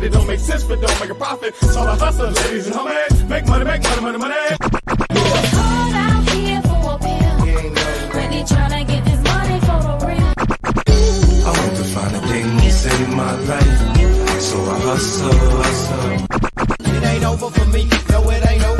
Pocket, it don't make sense, but don't make a profit. It's all a hustle, ladies and homies. Make money, make money, money, money. Hard out here for a pill. Really tryna get this money for the real. I want to find a thing to save my life. So I hustle, hustle. It ain't over for me. No, it ain't over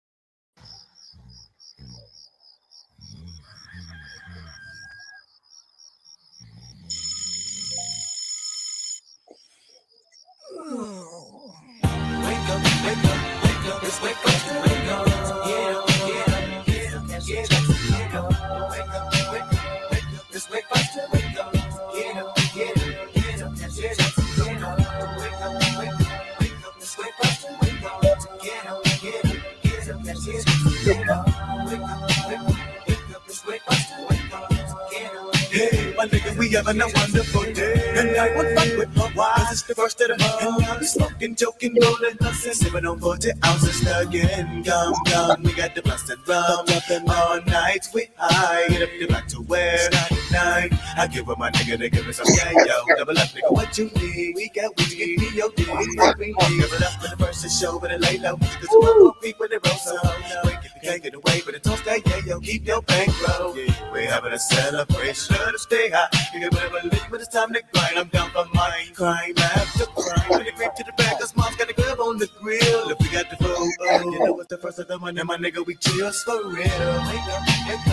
My nigga, we having a wonderful day. And I won't fuck with my wives. It's the first of the month. And I'll be smoking, joking, rolling, hustling, sipping on 40 ounces again. Gum, gum, we got the busted rum. All night, we high. Get up the back to where? Night. I give up my nigga, they give me some yeah, yo. Double up, nigga, what you need? We got weed, get me your. Give it up for the first to show, but it lay low. Cause we won't be when it rolls so. Can't get away, it don't stay, yeah, yo. Keep your bankroll. We're having a celebration to stay high. You can never leave, but it's time to grind. I'm down for mine. Crime after crime. When it creep to the back, cause mom's got a grub on the grill. If we got the food, oh, you know it's the first of the month, and my nigga, we chills for real. It's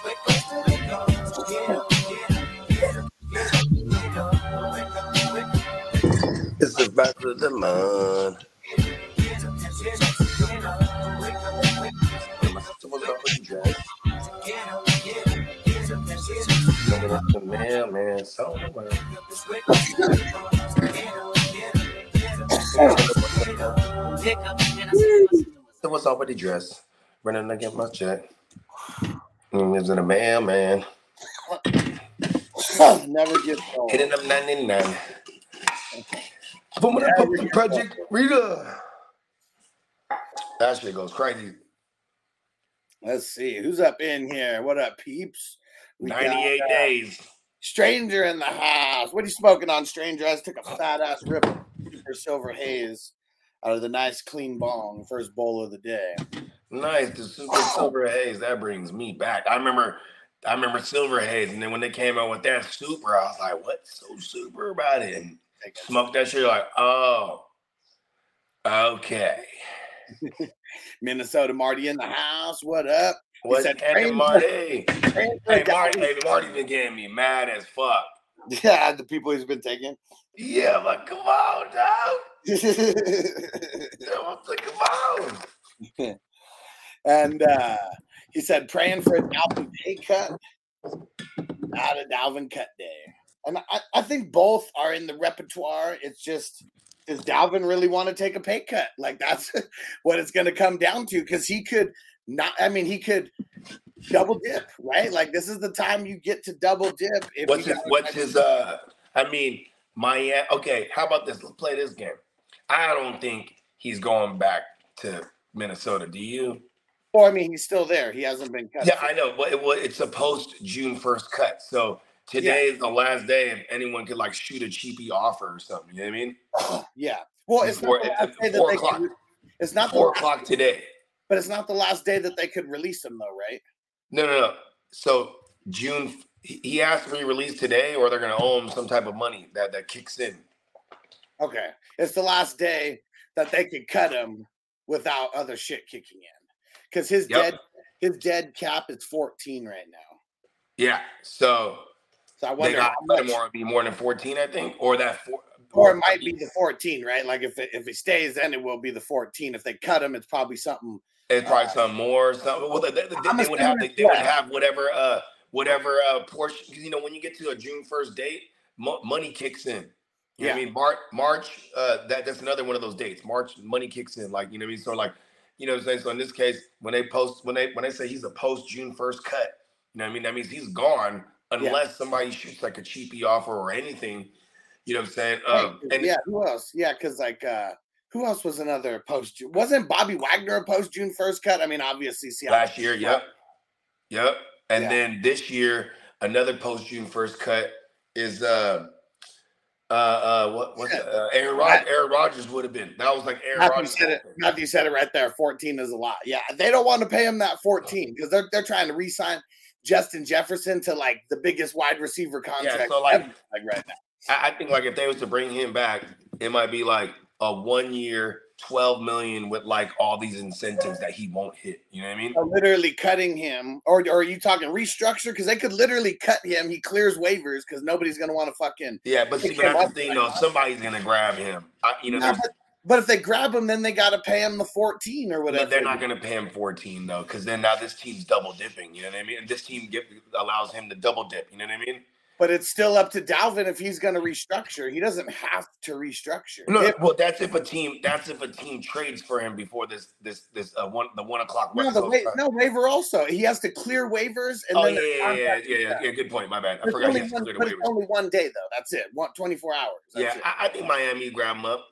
up, wake up. It's the back of the month. Mail, man. Somewhere. Someone's already dressed. Running to get my check. And lives in a mail, man. Never get old. Hitting up 99. Boom, the project Rita. That shit goes crazy. Let's see who's up in here. What up, peeps? We got, 98 uh, days. Stranger in the house. What are you smoking on, Stranger? I just took a fat ass rip for Silver Haze out of the nice clean bong. First bowl of the day. Nice, the super silver haze. That brings me back. I remember, I remember silver haze, and then when they came out with that super, I was like, "What's so super about it?" And I smoked that shit. Like, oh, okay. Minnesota Marty in the house. What up? He What's said, happening, "Stranger- Marty? Hey, Marty, me." hey, Marty's been getting me mad as fuck. Yeah, the people he's been taking. Yeah, I'm like, come on, dog. and I'm like, come on. uh, he said, praying for a Dalvin pay cut. Not a Dalvin cut day. And I, I think both are in the repertoire. It's just, does Dalvin really want to take a pay cut? Like, that's what it's going to come down to because he could not, I mean, he could double dip, right? Like, this is the time you get to double dip. If What's his? What's his? Uh, I mean, Miami. Okay, how about this? Let's play this game. I don't think he's going back to Minnesota. Do you? Or, I mean, he's still there. He hasn't been cut. Yeah, I know, but it, it's a post June first cut. So today is the last day, and anyone could like shoot a cheapy offer or something. You know what I mean? Yeah. Well, it's not the last day that four they o'clock. could, it's not Four o'clock today. But it's not the last day that they could release him, though, right? No, no, no. So June, he asked to be released today, or they're going to owe him some type of money that that kicks in. Okay, it's the last day that they could cut him without other shit kicking in, because his Yep. dead his dead cap is 14 right now. Yeah. So So I they got how to much, him be more than 14, I think, or that four. or it might be the 14, right? Like if it, if he stays, then it will be the 14. If they cut him, it's probably something. It's probably some more or something. Well, they, they, they, would have they, they would have whatever uh whatever uh portion. Because you know when you get to a June first date, mo- money kicks in. You know what I mean? March, March, uh, that that's another one of those dates. March, money kicks in. Like you know what I mean? So like, you know what I'm saying? So in this case, when they post, when they when they say he's a post June first cut, you know what I mean? That means he's gone unless somebody shoots like a cheapy offer or anything. You know what I'm saying? Um, Right, and yeah, who else? Yeah, because like uh who else was another post? Wasn't Bobby Wagner a post June first cut? I mean, obviously, Seattle. last year, yep, yep. And Yeah. then this year, another post June first cut is uh uh uh what what's Yeah. uh, Aaron Rod- Aaron Rodgers would have been. That was like Aaron Matthew Rodgers. said it. Matthew said it right there. 14 is a lot. Yeah, they don't want to pay him that 14 because they're they're trying to re-sign Justin Jefferson to like the biggest wide receiver contract. Yeah, so, like- ever, like right now. I, I think like if they was to bring him back, it might be like a one year, twelve million with like all these incentives that he won't hit. You know what I mean? Literally cutting him, or, or are you talking restructure? Because they could literally cut him. He clears waivers because nobody's gonna want to fucking. Yeah, but see, but that's the thing though. Somebody's gonna grab him. I, you know, but, but if they grab him, then they got to pay him the 14 or whatever. But they're not going to pay him 14 though, because then now this team's double dipping. You know what I mean? And this team get, allows him to double dip. You know what I mean? But it's still up to Dalvin if he's going to restructure. He doesn't have to restructure. No, If- well, that's if a team. That's if a team trades for him before this this this uh, one the one o'clock. no, the wa- no waiver also. He has to clear waivers and Oh then yeah, yeah, yeah, yeah, yeah. Good point. My bad. I forgot he only, has to one, clear the waivers. only one day though. That's it. One, 24 hours. That's Yeah, it. I, I think Miami grab him up.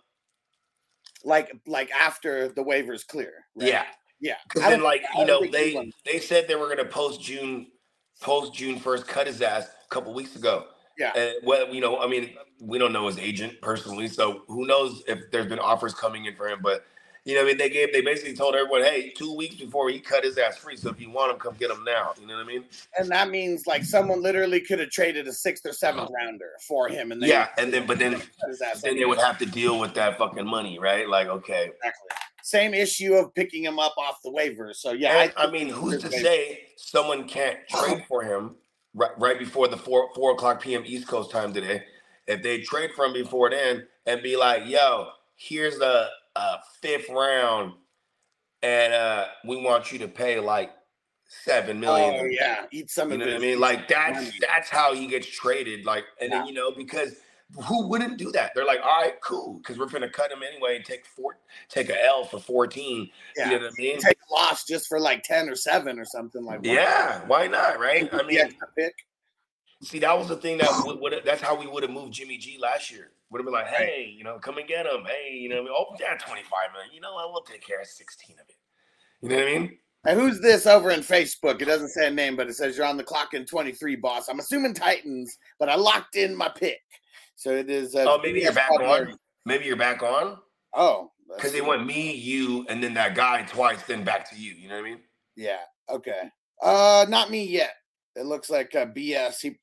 like like after the waivers clear. right? Yeah, yeah. because then like you know they they said they were going to post June post June first cut his ass a couple weeks ago. Yeah. And well, you know, I mean, we don't know his agent personally, so who knows if there's been offers coming in for him. But you know, I mean, they gave they basically told everyone, hey, two weeks before he cut his ass free. So if you want him, come get him now. You know what I mean? and that means like someone literally could have traded a sixth or seventh uh-huh. rounder for him, and Yeah, and then but then cut his ass then they would have to deal with that fucking money, right? Like, okay. Exactly. Same issue of picking him up off the waivers. So yeah, And, I mean, who's to say someone can't trade for him right, right before the four four o'clock p.m. East Coast time today? If they trade for him before then and be like, "Yo, here's a, a fifth round, and uh, we want you to pay like seven million. Oh yeah, eat some you of know what I mean? Like that's that's how he gets traded. Like, and then you know because who wouldn't do that? They're like, all right, cool, because we're gonna cut him anyway and take four, take a L for fourteen. Yeah. You know what I mean? Take a loss just for like ten or seven or something like. that. Yeah, why not? Right? I mean, pick. see, that was the thing that would, would that's how we would have moved Jimmy G last year. Would have been like, hey, you know, come and get him. Hey, you know, oh yeah, twenty five million. You know what? We'll take care of sixteen of it. You know what I mean? And who's this over in Facebook? It doesn't say a name, but it says you're on the clock in 23, boss. I'm assuming Titans, but I locked in my pick. So it is. Uh, Oh, maybe you're back on. Maybe you're back on Oh, because they went me, you, and then that guy twice, then back to you. You know what I mean? Yeah. Okay. Uh, not me yet. It looks like uh, BS. He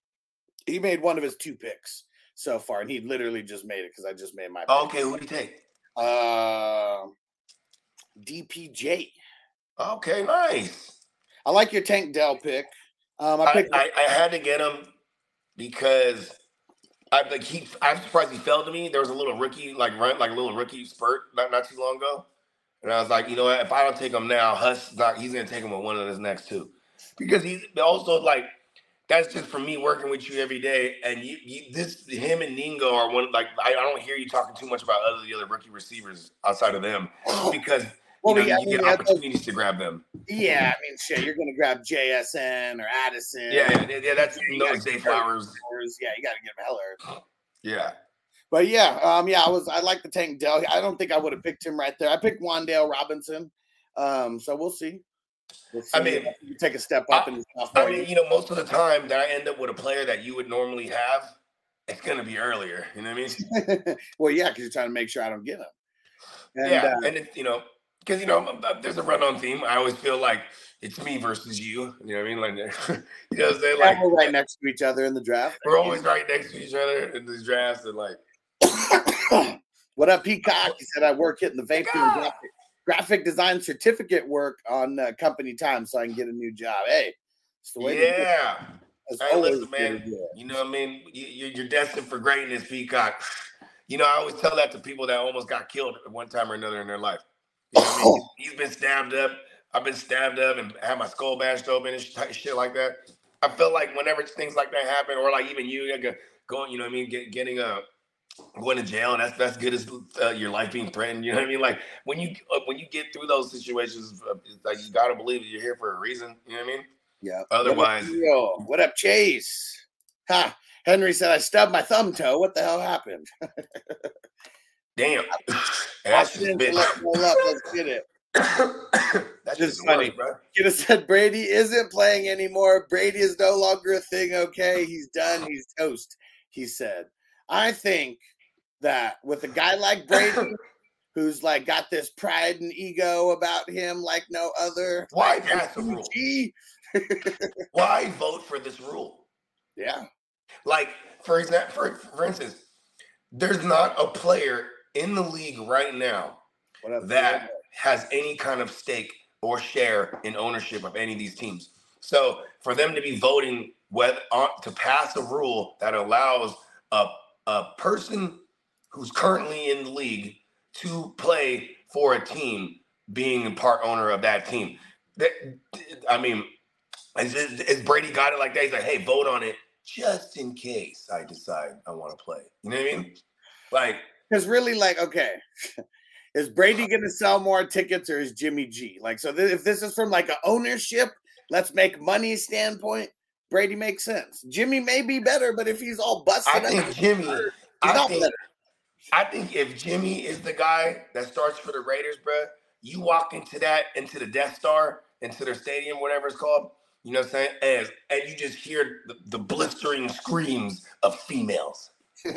he made one of his two picks so far, and he literally just made it because I just made my. Pick. Oh, okay, who did you take? Uh, DPJ. Okay, nice. I like your Tank Dell pick. Um, I I, picked. I, I had to get him because I like he. I'm surprised he fell to me. There was a little rookie like run like a little rookie spurt not not too long ago, and I was like, you know what? If I don't take him now, Huss not he's gonna take him with one of his next two, because he's also like that's just for me working with you every day. And you, you this him and Mingo are one like I, I don't hear you talking too much about other the other rookie receivers outside of them oh. because you Well, know yeah, I you mean, get those- opportunities to grab them. yeah, I mean, shit, you're gonna grab JSN or Addison. Yeah, yeah, yeah. That's you no gotta Flowers. Flowers. Yeah, you got to get him Heller. Yeah. But yeah, um, yeah, I was I like the Tank Dell. I don't think I would have picked him right there. I picked Wan'Dale Robinson. Um, so we'll see. We'll see I mean, can take a step up in his I mean, you know, most of the time that I end up with a player that you would normally have, it's gonna be earlier. You know what I mean? well, yeah, because you're trying to make sure I don't get him. And, yeah, uh, and it, you know, because you know, there's a run-on theme. I always feel like it's me versus you. You know what I mean? Like, you know, what I'm saying? yeah, like we're right next to each other in the draft. we're always right next to each other in these drafts, and like, what up, Peacock? He said I work hitting the vape and drop graphic design certificate work on uh, company time so I can get a new job. Hey, it's the way to do it. Yeah. Hey, listen, the man. You know what I mean? You- you're destined for greatness, Peacock. You know, I always tell that to people that almost got killed at one time or another in their life. You know what I mean? He's been stabbed up. I've been stabbed up and had my skull bashed open and shit like that. I feel like whenever things like that happen, or like even you like, uh, going, you know what I mean, get, getting a going to jail, that's that's good as uh, your life being threatened. You know what I mean? Like when you uh, when you get through those situations, uh, like you got to believe you're here for a reason. You know what I mean? Yeah. Otherwise- what up, what up, Chase? Ha! Henry said I stubbed my thumb toe. What the hell happened? Damn. That's just in to bitch. let roll up. Let's get it. That's Just funny, bro. Could have said Brady isn't playing anymore. Brady is no longer a thing. Okay, he's done. He's toast. He said. I think that with a guy like Brady, who's like got this pride and ego about him like no other. Why like pass the rule? Why vote for this rule? Yeah. Like, for example, for, for instance, there's not a player in the league right now that has any kind of stake or share in ownership of any of these teams. So for them to be voting whether on, to pass a rule that allows a, a person who's currently in the league to play for a team being a part owner of that team. That, I mean, is Brady got it like that? He's like, hey, vote on it just in case I decide I want to play. You know what I mean? Like, Because really, like, okay, is Brady going to sell more tickets or is Jimmy G? Like, so th- if this is from like a ownership, let's make money standpoint, Brady makes sense. Jimmy may be better, but if he's all busted, I up, think Jimmy. I think, better. I think if Jimmy is the guy that starts for the Raiders, bruh, you walk into that, into the Death Star, into their stadium, whatever it's called, you know what I'm saying? As, and you just hear the, the blistering screams of females.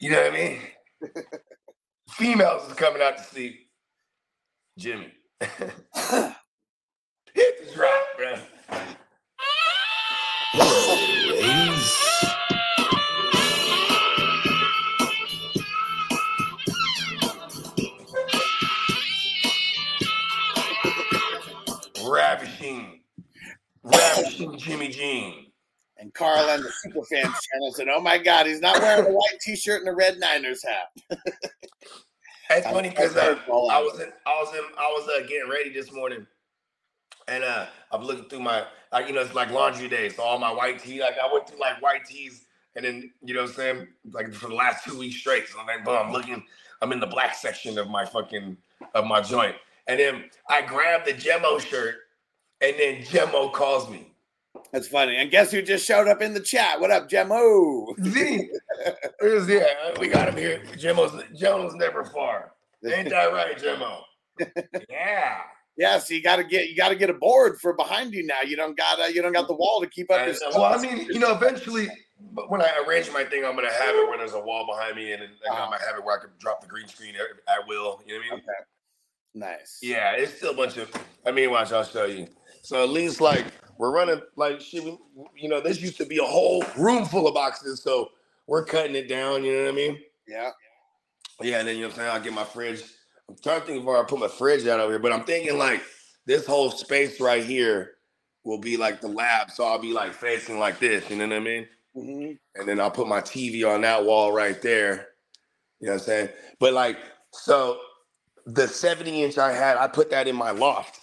You know what I mean? females is coming out to see Jimmy. Hit the drop, bruh. Ravishing, ravishing Jimmy Jean. And Carl and the Superfans channel said, "Oh my God, he's not wearing a white T-shirt and a red Niners hat." That's I- funny because uh, I was in, I was in, I was uh, getting ready this morning, and uh, I'm looking through my, like you know, it's like laundry day, so all my white tee, like I went through like white tees, and then you know what I'm saying, like for the last two weeks straight. So then, boom, I'm looking, I'm in the black section of my fucking of my joint, and then I grabbed the Gemo shirt, and then Gemo calls me. That's funny. And guess who just showed up in the chat? What up, Jemo? Z, was, yeah, we got him here. Gemo's Gemo's never far. Ain't that right, Gemo? Yeah. Yeah, so you got to get you got to get a board for behind you now. You don't got uh, you don't got the wall to keep up. Your well, I mean, you know, eventually, but when I arrange my thing, I'm gonna have it where there's a wall behind me, and then like, I'm gonna have it where I can drop the green screen at, will. You know what I mean? nice. Yeah, it's still a bunch of. I mean, watch, I'll show you. So at least like we're running like shit. we- You know, this used to be a whole room full of boxes, so we're cutting it down. You know what I mean? Yeah. Yeah, and then you know what I'm saying. I'll get my fridge. I'm trying to think of where I put my fridge out over here, but I'm thinking like this whole space right here will be like the lab, so I'll be like facing like this. You know what I mean? hmm and then I'll put my TV on that wall right there. You know what I'm saying? But like, so the 70 inch I had, I put that in my loft,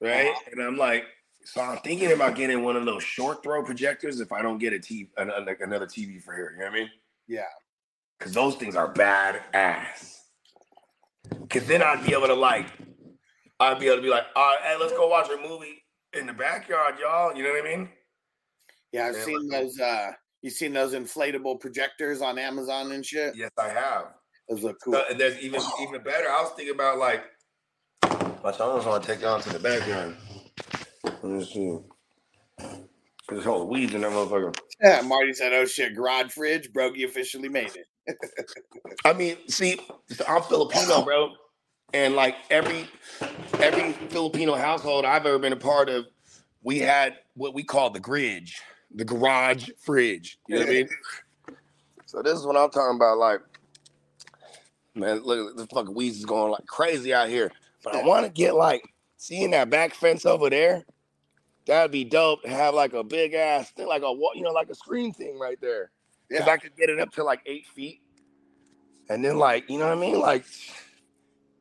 right? And I'm like, so I'm thinking about getting one of those short throw projectors if I don't get a TV, an- an- another TV for here. You know what I mean? Yeah. Because those things are bad ass. Because then I'd be able to like, I'd be able to be like, all right, hey, let's go watch a movie in the backyard, y'all. You know what I mean? Yeah, I've Yeah, seen like- those. uh You seen those inflatable projectors on Amazon and shit? Yes, I have. Those look cool. And there's even even better. I was thinking about like, my son want to take down to the backyard. Let me see. There's whole weeds in that motherfucker. Yeah, Marty said, "Oh shit, garage fridge, Brogy officially made it." I mean, see, I'm Filipino, bro, and like every every Filipino household I've ever been a part of, we had what we call the gridge, the garage fridge. You know what I mean? So this is what I'm talking about. Like, man, look, at the fucking weeds is going like crazy out here. But I want to get like seeing that back fence over there. That'd be dope to have like a big ass thing, like a you know, like a screen thing right there. Because Yeah. I could get it up to like eight feet, and then like you know what I mean, like.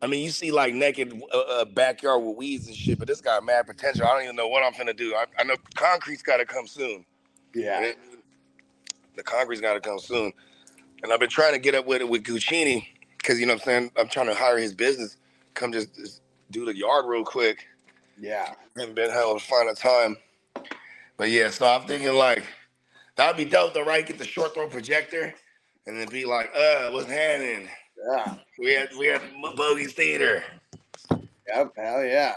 I mean, you see like naked uh, uh, backyard with weeds and shit, but this got mad potential. I don't even know what I'm gonna do. I, I know concrete's got to come soon. Yeah. The concrete's got to come soon. And I've been trying to get up with it with Guccini because, you know what I'm saying? I'm trying to hire his business, come just, just do the yard real quick. Yeah. Haven't been able to find a time. But yeah, so I'm thinking like, that'd be dope though, right? Get the short throw projector and then be like, uh, what's happening? Yeah. We had, we had Bogey's Theater. Yep. Hell yeah.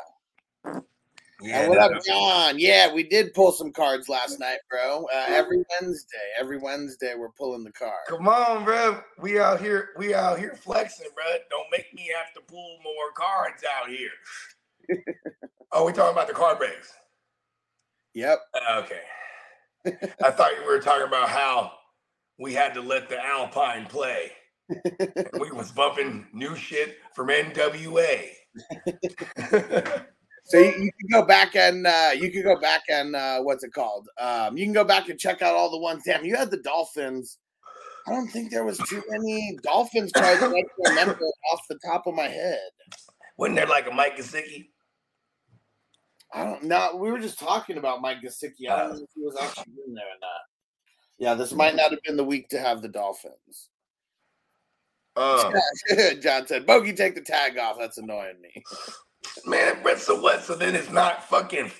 Yeah, and what up. John? Yeah, we did pull some cards last night, bro. Uh, every Wednesday, every Wednesday, we're pulling the card. Come on, bro. We out here, we out here flexing, bro. Don't make me have to pull more cards out here. oh, we talking about the car breaks. Yep. Okay. I thought you were talking about how we had to let the Alpine play. we was bumping new shit from NWA. So you, you can go back and uh, you can go back and uh, what's it called? Um, you can go back and check out all the ones. Damn, you had the Dolphins. I don't think there was too many Dolphins cards I can remember off the top of my head. Wasn't there like a Mike Gesicki? I don't know. We were just talking about Mike Gesicki. I don't know if he was actually in there or not. Yeah, this might not have been the week to have the Dolphins. Uh, John said, "Bogey, take the tag off. That's annoying me." man, but so what? So then it's not fucking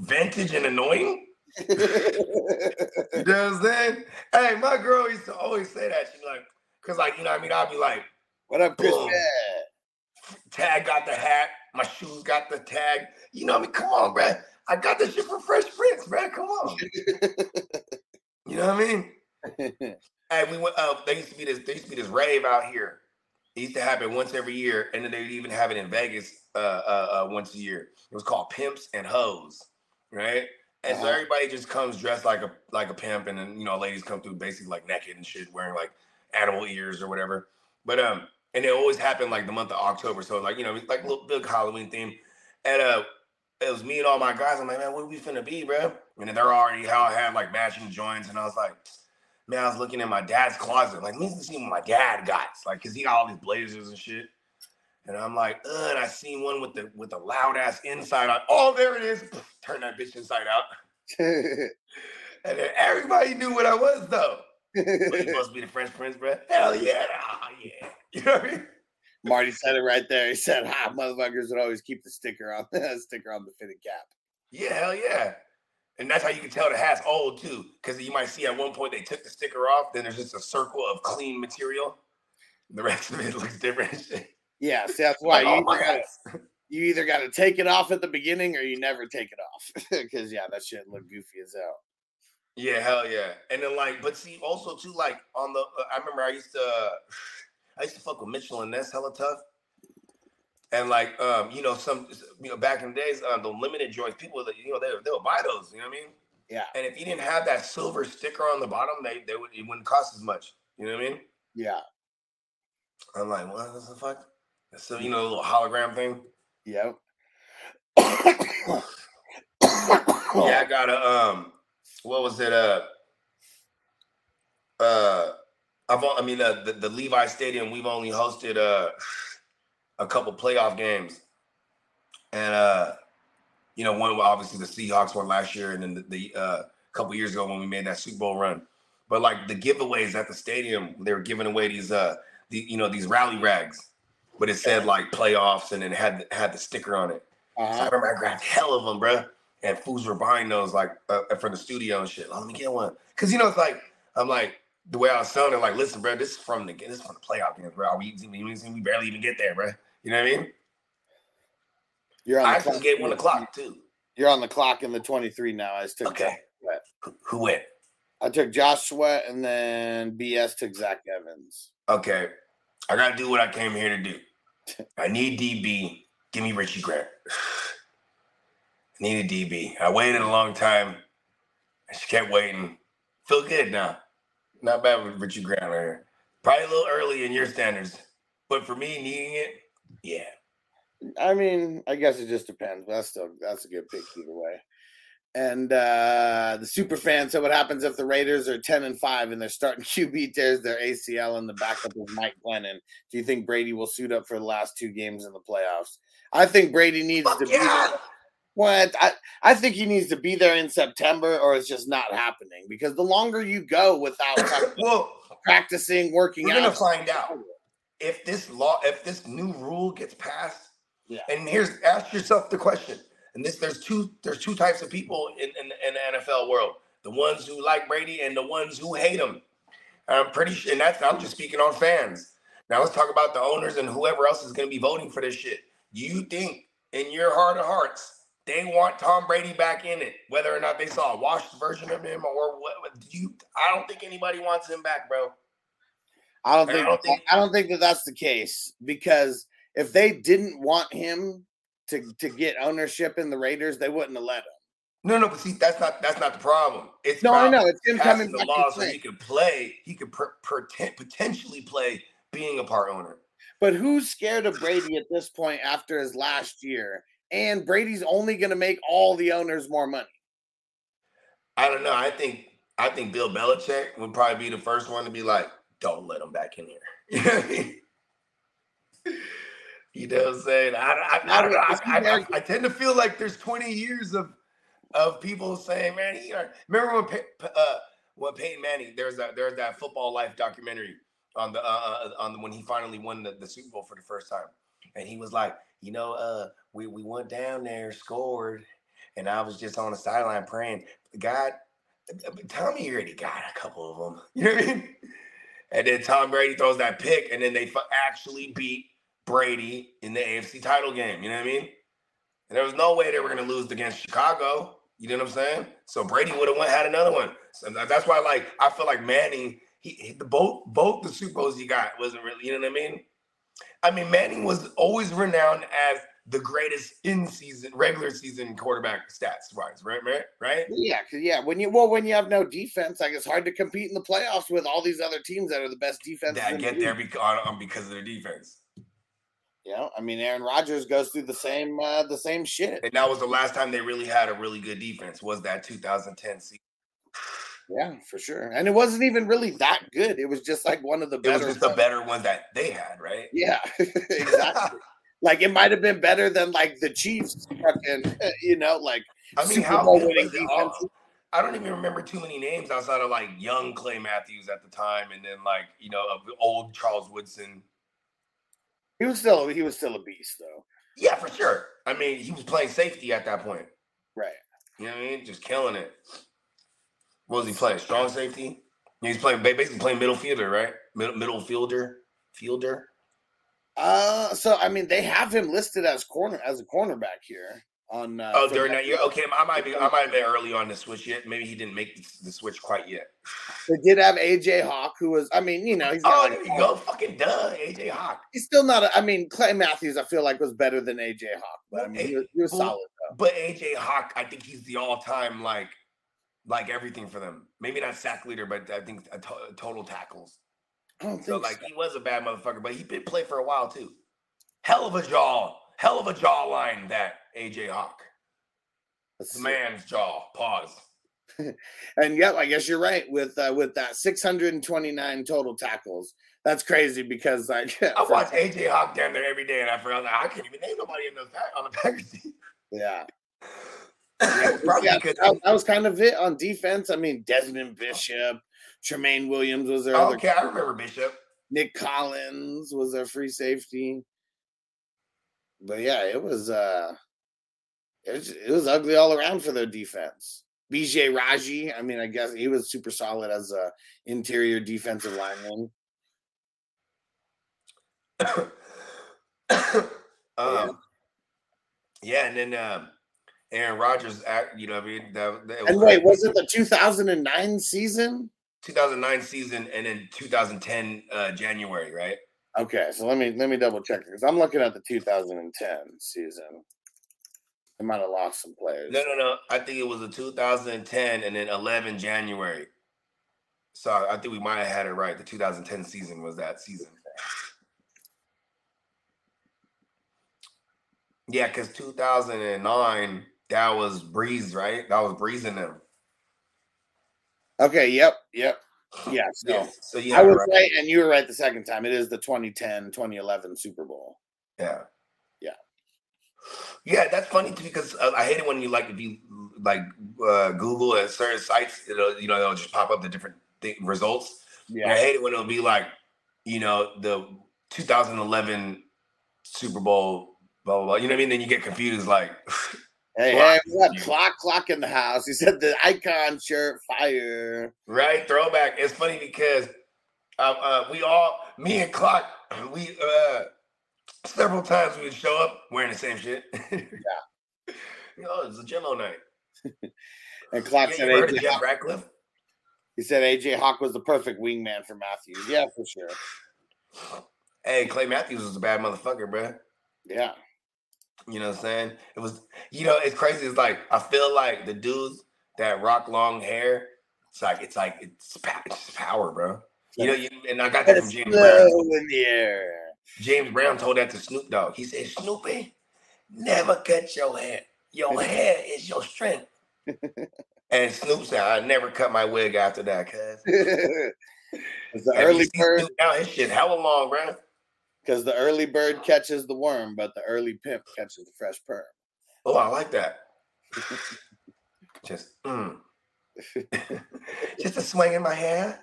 vintage and annoying? You know what I'm saying? Hey, my girl used to always say that. She's like, cause like, you know what I mean? I'd be like, what up, Chris? Tag got the hat, my shoes got the tag. You know what I mean? Come on, bruh. I got this shit from Fresh Prince, bruh. Come on. You know what I mean? Hey, we went uh there used to be this there used to be this rave out here. It used to happen once every year, and then they would even have it in Vegas uh, uh, uh once a year. It was called Pimps and Hoes, right? And so Uh-huh. everybody just comes dressed like a like a pimp, and then you know ladies come through basically like naked and shit, wearing like animal ears or whatever. But um, and it always happened like the month of October, so like you know like a little big Halloween theme. And uh, it was me and all my guys. I'm like, man, what are we finna be, bro? And then they're already how I had like matching joints, and I was like, man, I was looking in my dad's closet, like, let me see what my dad got, like, cause he got all these blazers and shit. And I'm like, ugh, and I seen one with the with the loud ass inside out. Oh, there it is. Turn that bitch inside out. And then everybody knew what I was though. But you supposed to be the French Prince, bro? Hell yeah, ah, yeah. You know what I mean? Marty said it right there. He said, "Ha, motherfuckers would always keep the sticker on sticker on the fitted cap." Yeah, hell yeah. And that's how you can tell the hat's old too, because you might see at one point they took the sticker off, then there's just a circle of clean material. The rest of it looks different. Yeah, see, that's why Like, you oh either, gotta, you either got to take it off at the beginning or you never take it off. Because yeah, that shit look goofy as hell. Yeah, hell yeah. And then like, but see, also too, like on the, uh, I remember I used to, uh, I used to fuck with Mitchell and Ness hella tough. And like, um, you know, some, you know, back in the days, um, the limited joints, people that you know, they they would buy those. You know what I mean? Yeah, And if you didn't have that silver sticker on the bottom, they they would it wouldn't cost as much. You know what I mean? yeah, I'm like, what the fuck? So you know, a little hologram thing. yep. Yeah, I got a um, what was it? Uh, uh, I've I mean uh, the the Levi Stadium. We've only hosted uh a couple playoff games, and uh, you know, one obviously the Seahawks won last year, and then the, the uh couple years ago when we made that Super Bowl run. But like the giveaways at the stadium, they were giving away these uh the you know these rally rags, but it said like playoffs and then it had had the sticker on it. So I Uh-huh. remember I grabbed hell of them, bro. And fools were buying those like uh, from the studio and shit. Let me get one, cause you know it's like I'm like the way I was selling it. Like, listen, bro, this is from the this is from the playoff games, bro. We we, we barely even get there, bro. You know what I mean? You're on I the actually clock. gave one o'clock too. You're on the clock in the 23 now. I took Okay. Who, who went? I took Josh Sweat and then BS took Zach Evans. Okay, I gotta do what I came here to do. I need DB. Give me Richie Grant. I need a DB. I waited a long time. I just kept waiting. Feel good now. Not bad with Richie Grant right here. Probably a little early in your standards, but for me needing it, yeah. I mean, I guess it just depends, but that's still that's a good pick either way. And uh the super fan said, "What happens if the Raiders are ten and five and they're starting QB tears their ACL and the backup is Mike Glennon? Do you think Brady will suit up for the last two games in the playoffs? I think Brady needs Fuck to be yeah. there. What I, I think he needs to be there in September, or it's just not happening. Because the longer you go without Well, practicing, working we're out, gonna find out if this law, if this new rule gets passed. Yeah. And here's ask yourself the question. And this there's two there's two types of people in, in, in the NFL world. The ones who like Brady and the ones who hate him. I'm pretty sure, and that's I'm just speaking on fans. Now let's talk about the owners and whoever else is going to be voting for this shit. You think in your heart of hearts they want Tom Brady back in it, whether or not they saw a washed version of him or what? you? I don't think anybody wants him back, bro. I don't And I think, don't think- I don't think that that's the case because if they didn't want him to to get ownership in the Raiders, they wouldn't have let him. No, no, but see, that's not that's not the problem. It's No, I know it's him passing coming the back. law so he could play. He could per, potentially play being a part owner. But who's scared of Brady at this point after his last year? And Brady's only going to make all the owners more money. I don't know. I think I think Bill Belichick would probably be the first one to be like, "Don't let him back in here." You know what I'm saying? I, I, I, don't know. I, I, tend to feel like there's 20 years of of people saying, "Man, he." Are, remember when uh, when Peyton Manning? There's that there's that football life documentary on the uh, uh, on the, when he finally won the, the Super Bowl for the first time, and he was like, you know, uh, we we went down there, scored, and I was just on the sideline praying, God, Tommy already got a couple of them. You know what I mean? And then Tom Brady throws that pick, and then they fu- actually beat Brady in the AFC title game. You know what I mean? And there was no way they were going to lose against Chicago. You know what I'm saying? So Brady would have went had another one. So that's why, like, I feel like Manning, he, he the both both the Super Bowls he got wasn't really. You know what I mean? I mean, Manning was always renowned as the greatest in season, regular season quarterback stats wise, right? Right? Right? Yeah, yeah. When you well, when you have no defense, like it's hard to compete in the playoffs with all these other teams that are the best defense. That get there because, um, because of their defense. Yeah, I mean, Aaron Rodgers goes through the same uh, the same shit. And that was the last time they really had a really good defense. Was that 2010 season? Yeah, for sure. And it wasn't even really that good. It was just like one of the It better. was just the better ones that they had, right? Yeah, exactly. Like it might have been better than like the Chiefs, fucking, uh, you know, like I mean, Super how Bowl winning defense. I don't even remember too many names outside of like young Clay Matthews at the time, and then like you know old Charles Woodson. He was still he was still a beast though. Yeah, for sure. I mean, he was playing safety at that point. Right. You know what I mean? Just killing it. What was he playing? Strong safety. He's playing basically playing middle fielder, right? Middle middle fielder, fielder. Uh, so I mean, they have him listed as corner as a cornerback here on. Uh, Oh, during that year. Okay, I might be. I might have been early on the switch yet. Maybe he didn't make the, the switch quite yet. They did have AJ Hawk, who was. I mean, you know, he's Oh, got there like, you go. Fucking duh, AJ Hawk. he's still not. A, I mean, Clay Matthews, I feel like was better than AJ Hawk, but I mean, he was, he was solid though. But AJ Hawk, I think he's the all-time like, like everything for them. Maybe not sack leader, but I think total tackles. I don't think So like so. he was a bad motherfucker, but he did play for a while too. Hell of a jaw, hell of a jawline that AJ Hawk. Let's The man's jaw. Pause. And yep, I guess you're right with uh, with that 629 total tackles. That's crazy because like I watch AJ Hawk down there every day, and I forgot like, I can't even name nobody in the pack on the Packers team. yeah. Yeah, that, that was kind of it on defense. I mean, Desmond Bishop, Tramon Williams was their other okay, I remember Bishop. Nick Collins was their free safety. But yeah, it was uh it was, it was ugly all around for their defense. BJ Raji, I mean, I guess he was super solid as a interior defensive lineman. um, yeah, and then um, Aaron Rodgers, act, you know, what I mean, that, that And wait, was it the 2009 season? 2009 season and then 2010 uh, January, right? Okay, so let me let me double check because I'm looking at the 2010 season. They might have lost some players. No, no, no. I think it was a 2010 and then 11 January. So I think we might have had it right. The 2010 season was that season. Yeah, because 2009, that was Brees, right? That was Brees in them. Okay. Yep. Yep. Yeah. So Yeah. So yeah, I was right. right, and you were right the second time. It is the 2010, 2011 Super Bowl. Yeah. Yeah. Yeah, that's funny too because uh, I hate it when you like if you like uh, Google at certain sites, it'll you know they'll just pop up the different th- results. And I hate it when it'll be like, you know, the 2011 Super Bowl, blah blah blah. You know what I mean? Then you get confused, like, Hey, Clock. hey, we got clock clock in the house. He said the icon shirt fire. right? Throwback. It's funny because uh, uh, we all, me and Clock, we uh, several times we would show up wearing the same shit. yeah. You know, it's a Jello night. And clock Yeah, said AJ Jeff Hawk, Ratcliffe? he said AJ Hawk was the perfect wingman for Matthews. Yeah, for sure. Hey, Clay Matthews was a bad motherfucker, bro. Yeah. You know what I'm saying? It was, you know, it's crazy. It's like I feel like the dudes that rock long hair. It's like it's like it's, it's power, bro. You know, you, and I got that from James Brown. in the air. James Brown told that to Snoop Dogg. He said, "Snoopy, never cut your hair. Your hair is your strength." and Snoop said, "I never cut my wig after that, cuz." It's the early bird now his shit hella long, bro. Because the early bird catches the worm, but the early pimp catches the fresh perm. Oh, I like that. Just, mm. just a swing in my hair.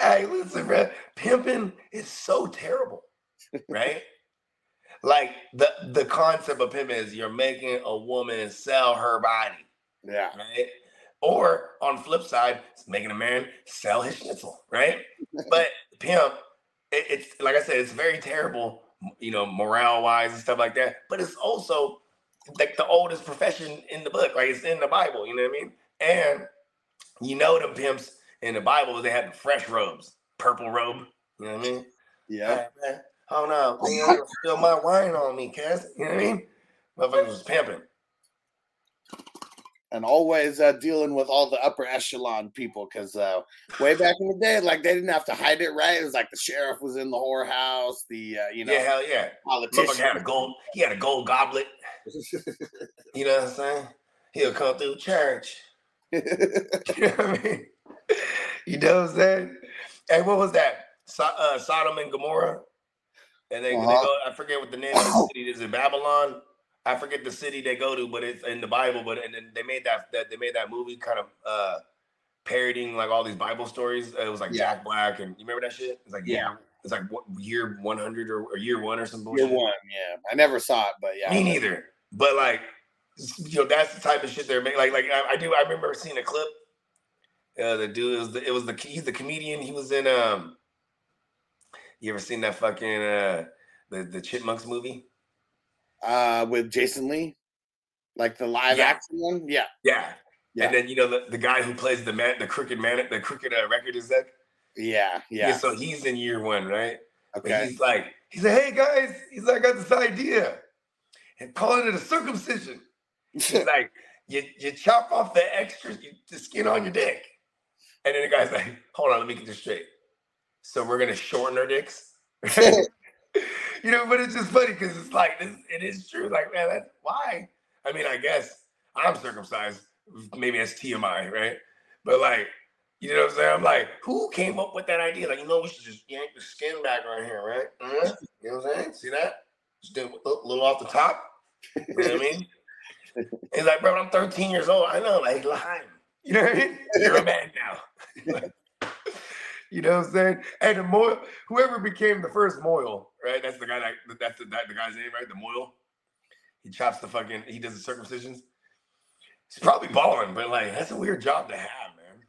hey, listen, bro. Pimping is so terrible, right? like the the concept of pimping is you're making a woman sell her body, Yeah. right? Or on flip side, it's making a man sell his schnitzel, right? but pimp, it, it's like I said, it's very terrible, you know, morale wise and stuff like that. But it's also like the oldest profession in the book, like it's in the Bible, you know what I mean? And you know, the pimps in the Bible, they had the fresh robes, purple robe, you know what I mean? Yeah. Hey, man, Oh no, you ain't gonna spill my wine on me, cuz. You know what I mean? Motherfuckers was pimping. And always uh, dealing with all the upper echelon people because uh, way back in the day, like they didn't have to hide it, right? It was like the sheriff was in the whorehouse, the uh, you know yeah, hell yeah. Politician. had a gold, he had a gold goblet. You know what I'm saying? He'll come through church. You know what I mean? You know what I'm saying? Hey, what was that? So, uh, Sodom and Gomorrah? And they, they Uh-huh. go, I forget what the name of the city is. It Babylon? I forget the city they go to, but it's in the Bible. But and then they made that that they made that movie kind of uh parodying like all these Bible stories. It was like Yeah. Jack Black, and you remember that shit? It's like Yeah. yeah, it's like what, year one hundred or, or year one or some bullshit. Year one, yeah. I never saw it, but yeah. Me neither. But like, you know, that's the type of shit they're making. Like, like I, I do. I remember seeing a clip. Uh, the dude it was the, it was the he's the comedian. He was in um. You ever seen that fucking uh the the Chipmunks movie? Uh, with Jason Lee, like the live Yeah. action one. Yeah. Yeah. Yeah. And then you know the, the guy who plays the man the crooked man the crooked uh, record that, Yeah. Yeah. So he's in year one, right? Okay. he's like, he said, "Hey guys," he's like, "I got this idea, and calling it a circumcision." He's like, "You you chop off the extra you, the skin on your dick," and then the guy's like, "Hold on, let me get this straight." So we're gonna shorten our dicks? you know? But it's just funny because it's like this, it is true. Like, man, that's why. I mean, I guess I'm circumcised. Maybe that's TMI, right? But like, you know what I'm saying? I'm like, who came up with that idea? Like, you know, we should just yank the skin back right here, right? Uh-huh. You know what I'm saying? See that? Just a little off the top. You know what I mean? He's like, bro, I'm 13 years old. I know, like, lying. You know what I mean? You're a man now. you know what I'm saying? And the Mohel, whoever became the first Mohel, right? That's the guy that that's the, that, the guy's name, right? The Mohel. He chops the fucking, he does the circumcisions. He's probably balling, but like, that's a weird job to have, man.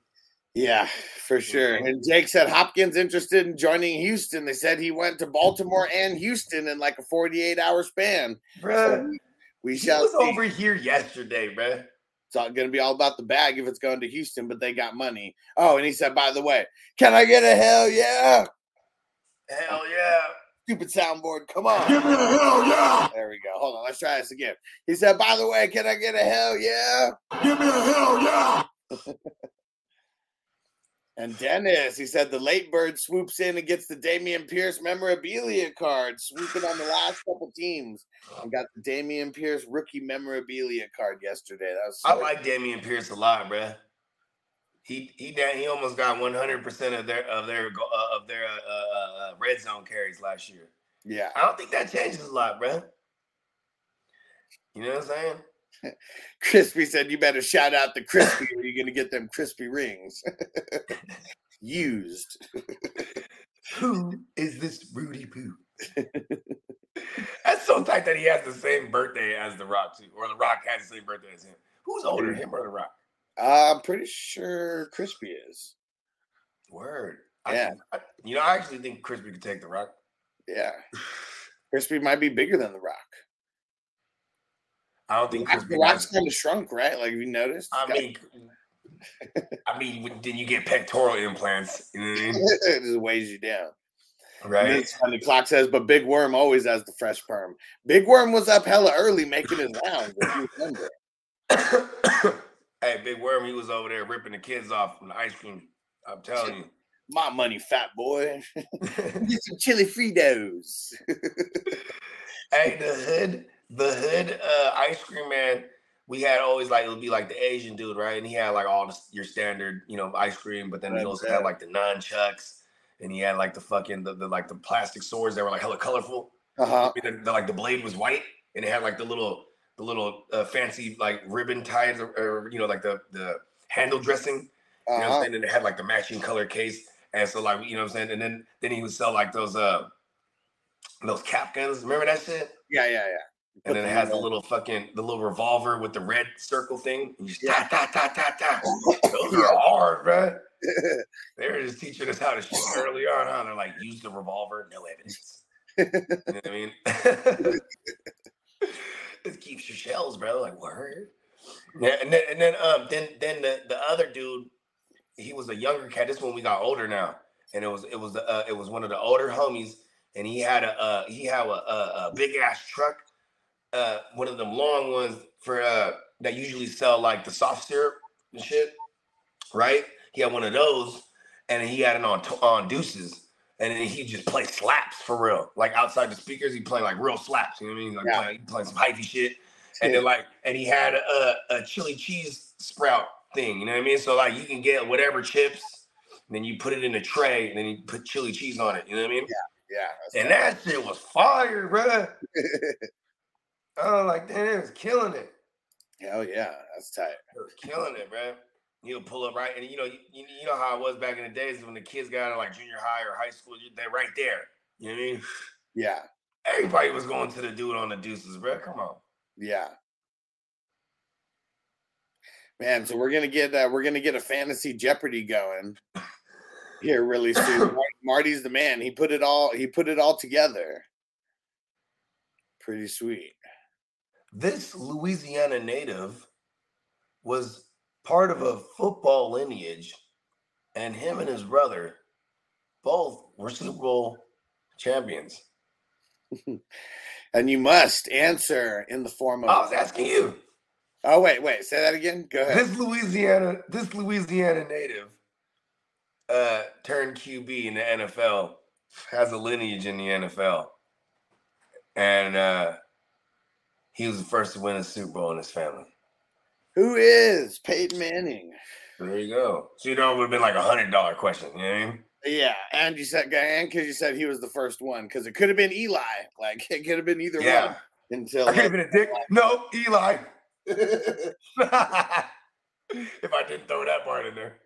Yeah, for sure. And Jake said Hopkins interested in joining Houston. They said he went to Baltimore and Houston in like a 48 hour span. Bruh, We he shall was see. over here yesterday, bruh. It's all going to be all about the bag if it's going to Houston, but they got money. Oh, and he said, by the way, can I get a hell yeah? Hell yeah. Stupid soundboard, come on. Give me a hell yeah! There we go. Hold on, let's try this again. He said, by the way, can I get a hell yeah? Give me a hell yeah! And Dennis, he said the late bird swoops in and gets the Dameon Pierce memorabilia card, swooping on the last couple teams, and got the Dameon Pierce rookie memorabilia card yesterday. That was I like Dameon Pierce a lot, bruh. He he he almost got 100 percent of their of their uh, of their uh, uh, uh, red zone carries last year. yeah. I don't think that changes a lot, bruh. You know what I'm saying? Crispy said, "You better shout out the crispy, or you're gonna get them crispy rings used." Who is this Rudy Poo? That's so tight that he has the same birthday as The Rock too, or The Rock has the same birthday as him. Who's older, him or The Rock? I'm pretty sure Crispy is. Word. Yeah. I- you know, I actually think Crispy could take The Rock. Yeah, Crispy might be bigger than the Rock. I don't think Crispy. The Rock's kind of shrunk, right? Like you noticed. I He's mean, I mean, then you get pectoral implants, you know I mean? it just weighs you down. And right? it's funny, clock says, but Big Worm always has the fresh perm. Big Worm was up hella early making his rounds. If you remember. hey, Big Worm, he was over there ripping the kids off from the ice cream. I'm telling you. My money, fat boy. Get some chili Fritos. hey, the hood, the hood uh, ice cream man. We had always like it would be like the Asian dude, right? And he had like all the, your standard, you know, ice cream, but then he also had like the nunchucks, and he had like the fucking the, the like the plastic swords that were like hella colorful. Uh huh. I mean, the, the- like the blade was white, and it had like the little the little uh, fancy like ribbon ties or, or you know like the the handle dressing. You know what I'm Uh-huh. saying? And it had like the matching color case. And so like you know what I'm saying? And then then he would sell like those uh those cap guns. Remember that shit? Yeah, yeah, yeah. And then it has the little fucking the little revolver with the red circle thing. And you just Yeah. ta ta ta ta ta. Those are hard, bro. They were just teaching us how to shoot early on. Huh? They're like, use the revolver, no evidence. You know what I mean? It keeps your shells, bro. Like word. Yeah, and then and then um then then the, the other dude, he was a younger cat. This one we got older now, and it was it was uh it was one of the older homies, and he had a uh he had a a, a big ass truck, uh one of them long ones for uh that usually sell like the soft syrup and shit, right? He had one of those, and he had it on on deuces. And then he just play slaps for real, like outside the speakers. He play like real slaps. You know what I mean? Like Yeah. playing, he playing some hyphy shit and then like and he had a, a chili cheese sprout thing you know what i mean so like you can get whatever chips and then you put it in a tray and then you put chili cheese on it you know what i mean yeah. that's and that shit was fire bro oh, like damn it was killing it Hell yeah, that's tight. it was killing it bro he'll pull up right and you know you, you know how it was back in the days when the kids got out of like junior high or high school they're right there you know what i mean Yeah, everybody was going to the dude on the deuces bro come on yeah. Man, so we're gonna get uh, we're gonna get a fantasy Jeopardy going here really soon. Marty's the man. He put it all he put it all together. Pretty sweet. This Louisiana native was part of a football lineage, and him and his brother both were Super Bowl champions. And you must answer in the form of I was asking you. Oh wait, wait, say that again. Go ahead. This Louisiana, this Louisiana native uh turned QB in the NFL, has a lineage in the NFL. And uh he was the first to win a Super Bowl in his family. Who is Peyton Manning? There you go. So you know it would have been like a hundred dollar question, you know I mean? Yeah, and you said and because you said he was the first one, because it could have been Eli. Like it could have been either Yeah. one until I could have been a dick. No, Eli. if I didn't throw that part in there.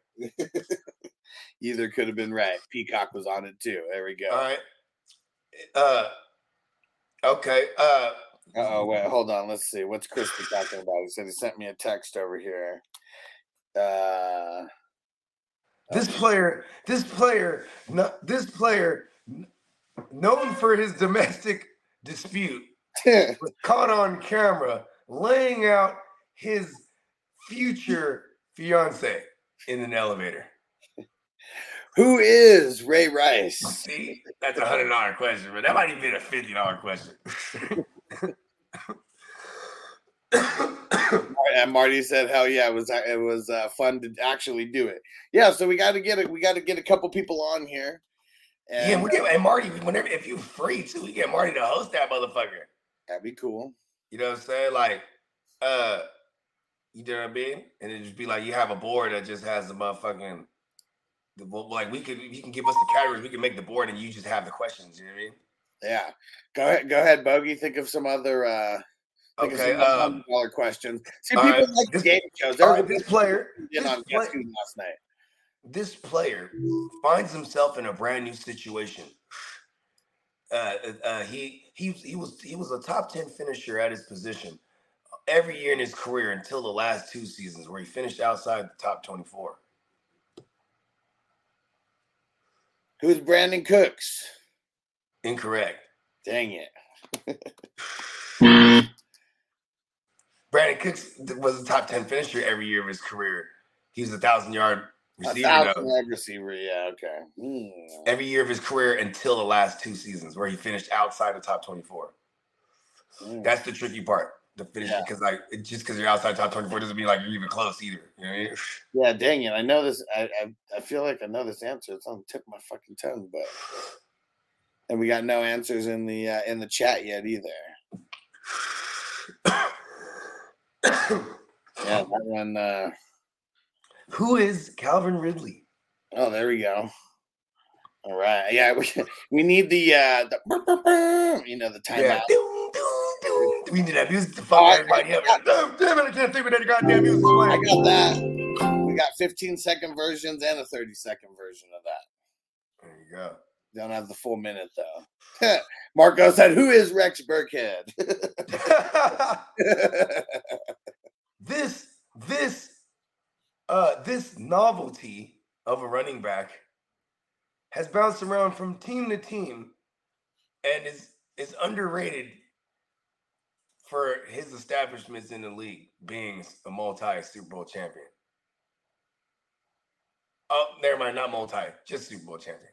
either could have been right. Peacock was on it too. There we go. All right. Uh okay. Uh oh, wait, hold on. Let's see. What's Crispy talking about? He said he sent me a text over here. Uh this player, this player, no, this player known for his domestic dispute was caught on camera laying out his future fiance in an elevator. who is Ray Rice? See, that's a hundred dollar question, but that might even be a fifty dollar question. And Marty said, "Hell yeah, it was it was uh, fun to actually do it." Yeah, so we got to get it. We got to get a couple people on here. And, yeah, we uh, get and Marty. Whenever if you free too, we get Marty to host that motherfucker. that'd be cool. You know what I'm saying? Like, uh, you know what I mean? And it just be like you have a board that just has the motherfucking. The, like we could, you can give us the categories. We can make the board, and you just have the questions. You know what I mean? Yeah, go ahead, go ahead, Bogey. Think of some other. uh Think Okay. of some Um, questions. See, people right, like this- game shows. all right, Everybody this player, this on play- last night. this player finds himself in a brand new situation. Uh, uh, he he he was he was a top ten finisher at his position every year in his career until the last two seasons, where he finished outside the top twenty four. Who's Brandin Cooks? Incorrect. Dang it. Brandin Cooks was a top ten finisher every year of his career. He was a thousand yard receiver. A receiver thousand yard receiver. Yeah. Okay. Hmm. every year of his career until the last two seasons, where he finished outside the top twenty four. Hmm. That's the tricky part. The finish Yeah. because like just because you're outside top 24 doesn't mean like you're even close either. You know what I mean? Yeah, dang it. I know this. I, I I feel like I know this answer. It's on the tip of my fucking tongue, but and we got no answers in the uh, in the chat yet either. Yeah, that one. Uh, Who is Calvin Ridley? oh, there we go. All right. Yeah, we, we need the uh the you know the timeout. Yeah. Doom, doom, doom. We need that music to I- everybody I up. Damn, damn it, I can't think of that goddamn music. I got that. We got 15 second versions and a 30 second version of that. There you go. Don't have the full minute though. Marco said, "Who is Rex Burkhead?" this this uh this novelty of a running back has bounced around from team to team and is is underrated for his establishments in the league being a multi Super Bowl champion. Oh, never mind, not multi, just Super Bowl champion.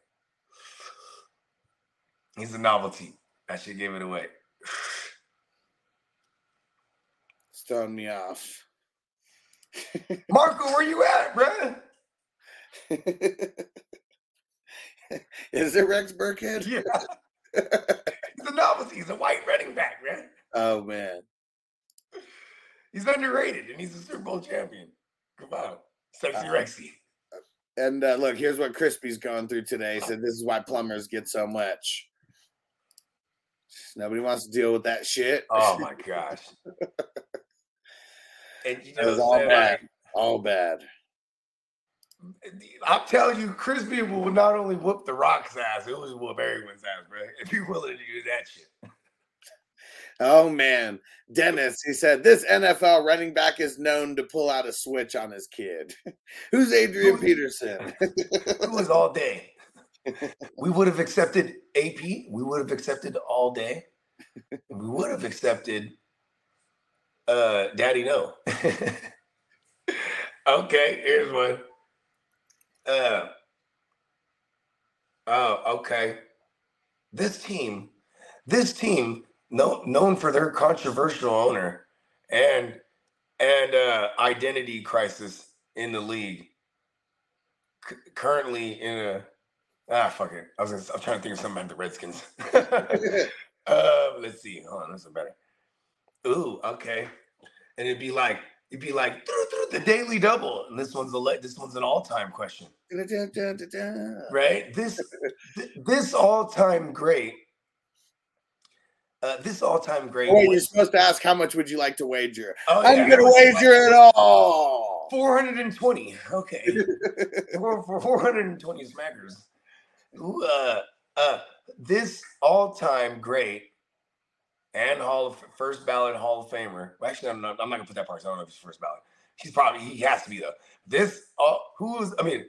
He's a novelty. I should give it away. it's throwing me off. Marco, where you at, bruh? is it Rex Burkhead? Yeah. He's a novelty. He's a white running back, man. Oh man. He's underrated and he's a Super Bowl champion. Come on. Sexy Uh, Rexy. And uh, look, here's what Crispy's going through today. He said this is why plumbers get so much. Nobody wants to deal with that shit. Oh my gosh. and you It was all I'm bad. All bad. I'm telling you, Crispy will not only whoop the Rock's ass, it will whoop everyone's ass, bro. If you're willing to do that shit. Oh man, Dennis. He said this NFL running back is known to pull out a switch on his kid. Who's Adrian Who- Peterson? It was all day. We would have accepted AP. We would have accepted all day. We would have accepted uh Daddy No. okay, here's one. Uh oh, okay. This team, this team, no, known for their controversial owner and and uh identity crisis in the league c- currently in a ah fuck it. I was gonna, I'm trying to think of something about the Redskins. uh, let's see. Hold on, this is better. Ooh, okay. And it'd be like it'd be like "Doo, doo, the daily double, and this one's a le- this one's an all time question, right? This th- this all time great. Uh, this all time great. Wait, you're supposed to ask how much would you like to wager? oh, I'm yeah, gonna wager it all. 420. Okay. for, for 420 smackers. Who, uh, uh, this all-time great and Hall of first ballot Hall of Famer. Well, actually, I'm not, I'm not gonna put that part. 'cause I don't know if he's first ballot. He's probably he has to be though. This all who was I mean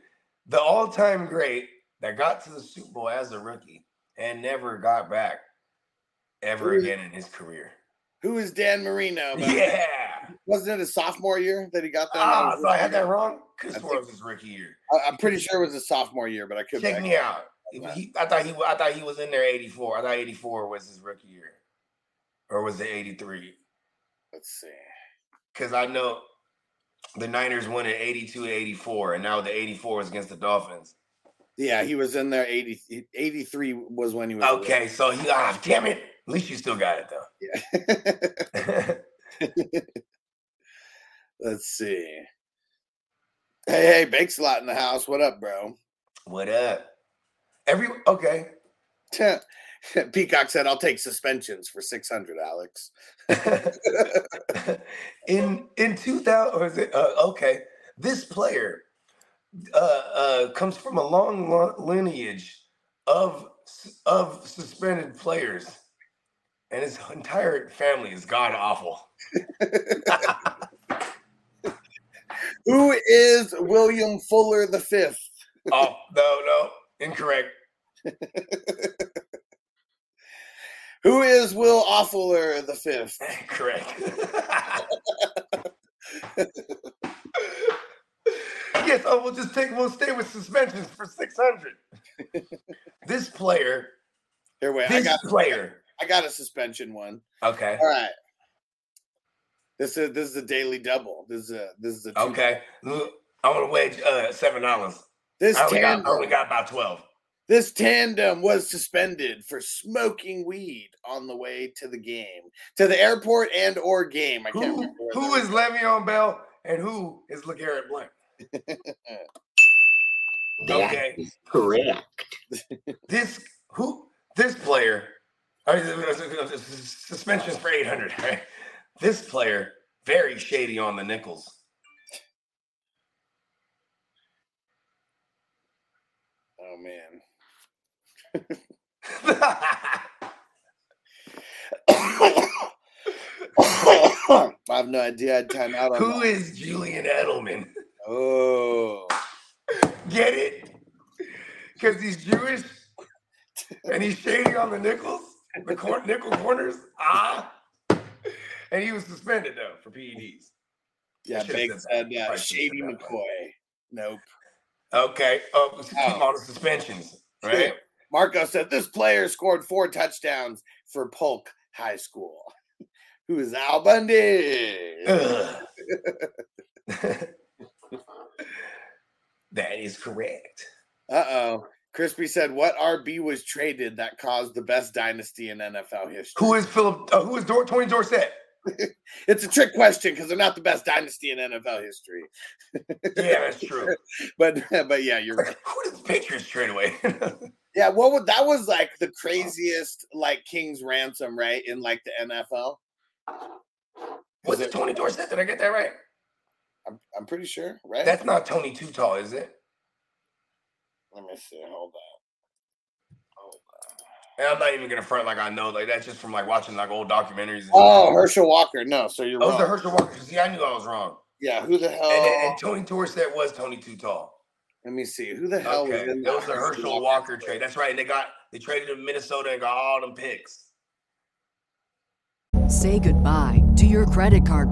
the all-time great that got to the Super Bowl as a rookie and never got back ever is- again in his career. Who is Dan Marino? Yeah. Wasn't it his sophomore year that he got that? Ah, so I had that wrong. It was his rookie year. I, I'm pretty sure it was his sophomore year, but I could. Check me out. He- I thought he I thought he was in there 84. I thought 84 was his rookie year. Or was it 83? Let's see. because I know the Niners won in 82 84, and now the 84 is against the Dolphins. Yeah, he was in there. 80, 83 was when he was. Okay, so he, ah, damn it. At least you still got it, though. Yeah. Let's see. Hey, hey, Bakes a lot in the house. What up, bro? what up? Every, okay. Peacock said, "I'll take suspensions for six hundred, Alex." in in 2000 or is it uh, okay this player uh, uh comes from a long lo- lineage of of suspended players and his entire family is god awful Who is William Fuller the fifth? oh no no incorrect Who is Will Offuller the fifth? correct yes oh we'll just take we'll stay with suspensions for 600 this player Here, wait. I this got player I got a suspension one. okay All right. This is this is a daily double. This is a this is a two- Okay. I want to wage uh seven dollars. This I only, got, tandem, only got about twelve. this tandem was suspended for smoking weed on the way to the game, to the airport and or game. I can't Who, remember. who is Le'Veon Bell and who is LeGarrette Blount? Okay. Correct. This who this player I mean, suspensions for eight hundred. Right? This player very shady on the nickels. Oh man. I have no idea. I'd time out on who that. is Julian Edelman? Oh, Get it? Because he's Jewish and he's shady on the nickels, the cor- nickel corners. Ah. And he was suspended though for PEDs. yeah. Big said that. Shady said that, but- McCoy. Nope. Okay. Oh, Oh. all the suspensions, right? Marco said this player scored four touchdowns for Polk High School. Who is Al Bundy? That is correct. Uh oh. Crispy said, "What RB was traded that caused the best dynasty in NFL history?" Who is Philip? Uh, who is Dor- Tony Dorsett? It's a trick question because they're not the best dynasty in NFL history. Yeah, that's true. But but yeah, you're right. Who did the Patriots trade away? Yeah, what would that was like the craziest like King's ransom, right? In like the NFL. Was it Tony Dorsett? Did I get that right? I'm I'm pretty sure, right? That's not Tony Too Tall, is it? Let me see. Hold on. Hold on. And I'm not even gonna front like I know. Like that's just from like watching like old documentaries. and Oh, shit. Herschel Walker. No, so you're Oh, was wrong. the Herschel Walker? See, I knew I was wrong. yeah, who the hell? And, then- and Tony Dorsett was Tony Too Tall. Let me see. Who the hell Okay, was in that was the Herschel Walker trade. That's right. And they got they traded to Minnesota and got all them picks. Say goodbye to your credit card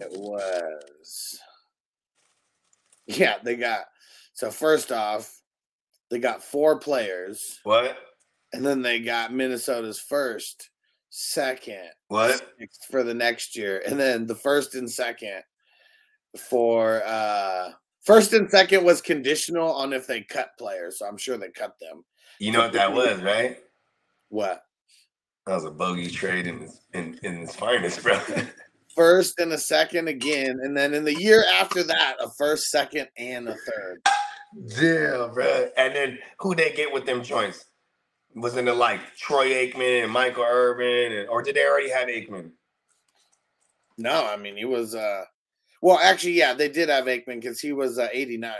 It was. Yeah, they got. So first off, they got four players, What? and then they got Minnesota's first, second What? for the next year, and then the first and second for uh first and second was conditional on if they cut players. So I'm sure they cut them. You know what that was, right? What? That was a bogey trade in in, in its finest, bro. First and a second again, and then in the year after that, a first, second, and a third. Damn, bro. And then who they get with them joints? Wasn't it like Troy Aikman and Michael Irvin, and, or did they already have Aikman? No, I mean he was uh well actually yeah, they did have Aikman because he was uh 89.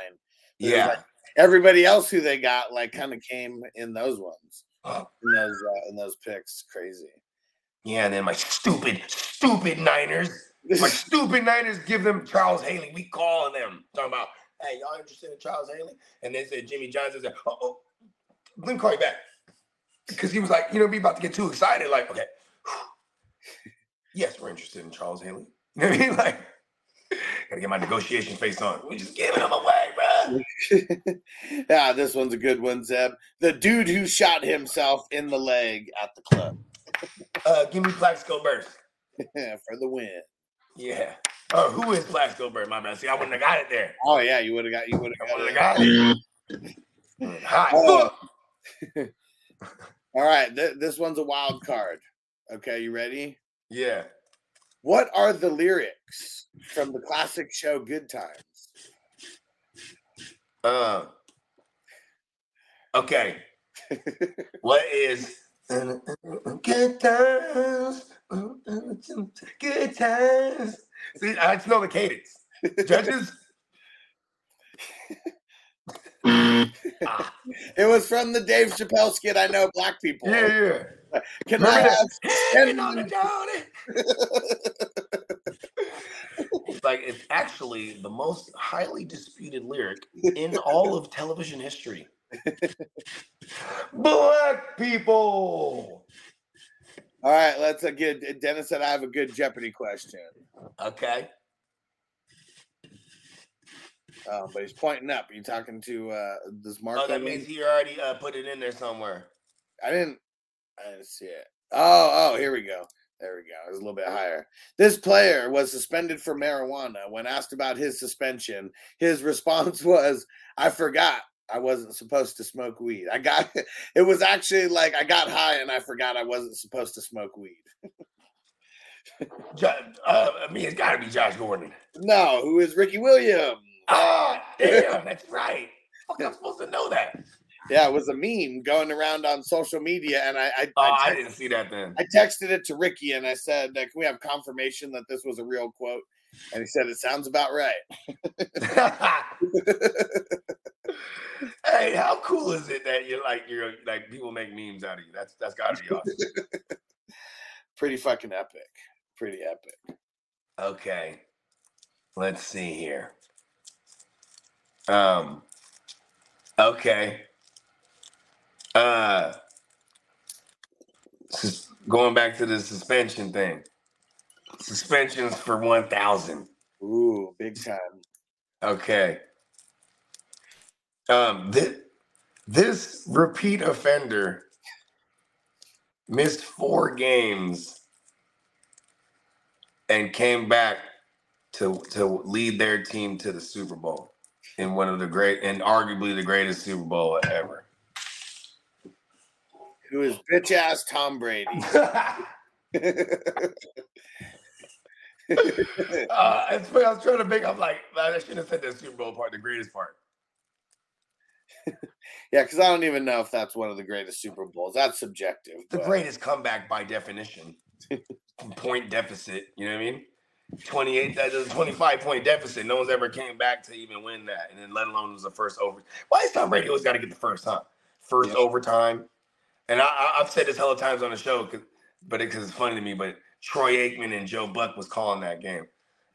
There's, Yeah. like, everybody else who they got like kind of came in those ones. In those uh, in those picks. Crazy. Yeah, and then my stupid, stupid Niners, my stupid Niners give them Charles Haley. We calling them talking about, hey, y'all interested in Charles Haley? And they said Jimmy Johnson said, oh, oh let me call you back because he was like, you know, be about to get too excited. Like, okay, yes, we're interested in Charles Haley. You know what I mean? Like, gotta get my negotiation face on. We just giving him away. yeah, this one's a good one, Zeb. The dude who shot himself in the leg at the club Uh, give me Plaxico Burress. for the win. Yeah. Oh, who is Plaxico Burress? My bad. See, I wouldn't have got it there. Oh yeah, you would have got you would have wouldn't got it. got it. Hot. Oh. All right, th- this one's a wild card. Okay, you ready? Yeah. What are the lyrics from the classic show Good Times? Uh, okay. what is good times? Good times. See, I just know the cadence. Judges. Ah, It was from the Dave Chappelle skit. I know black people. yeah, yeah. Can I have Standing on the It's like it's actually the most highly disputed lyric in all of television history. Black people. All right, let's uh, get Dennis said I have a good Jeopardy question. Okay. Uh, but he's pointing up. Are you talking to uh this Marco? Oh, that means he already uh, put it in there somewhere. I didn't I didn't see it. Oh, oh, here we go. There we go. It was a little bit higher. This player was suspended for marijuana. When asked about his suspension, his response was, I forgot I wasn't supposed to smoke weed. I got it was actually like I got high and I forgot I wasn't supposed to smoke weed. Uh, I mean, it's got to be Josh Gordon. No, who is Ricky Williams? Ah, damn, that's right. Fuck, I'm supposed to know that. Yeah, it was a meme going around on social media, and I I, Oh, I, I didn't see that then. I texted it to Ricky and I said, "Can we have confirmation that this was a real quote?" And he said, "It sounds about right." hey, how cool is it that you're like you're like people make memes out of you? That's that's gotta be awesome. Pretty fucking epic. Pretty epic. Okay. Let's see here. Um okay. Uh sus- going back to the suspension thing. Suspensions for 1000. Ooh, big time. Okay. Um this this repeat offender missed four games and came back to to lead their team to the Super Bowl in one of the great and arguably the greatest Super Bowl ever. Who is bitch ass Tom Brady? uh, it's funny, I was trying to make. I'm like, man, I shouldn't have said the Super Bowl part, the greatest part. yeah, because I don't even know if that's one of the greatest Super Bowls. That's subjective. The but- greatest comeback by definition. point deficit. You know what I mean? 28, that is a 25 point deficit. No one's ever came back to even win that. And then let alone was the first over. Why is Tom Brady always got to get the first huh? First Yeah. overtime. And I, I've said this hella times on the show, but because it's funny to me. But Troy Aikman and Joe Buck was calling that game.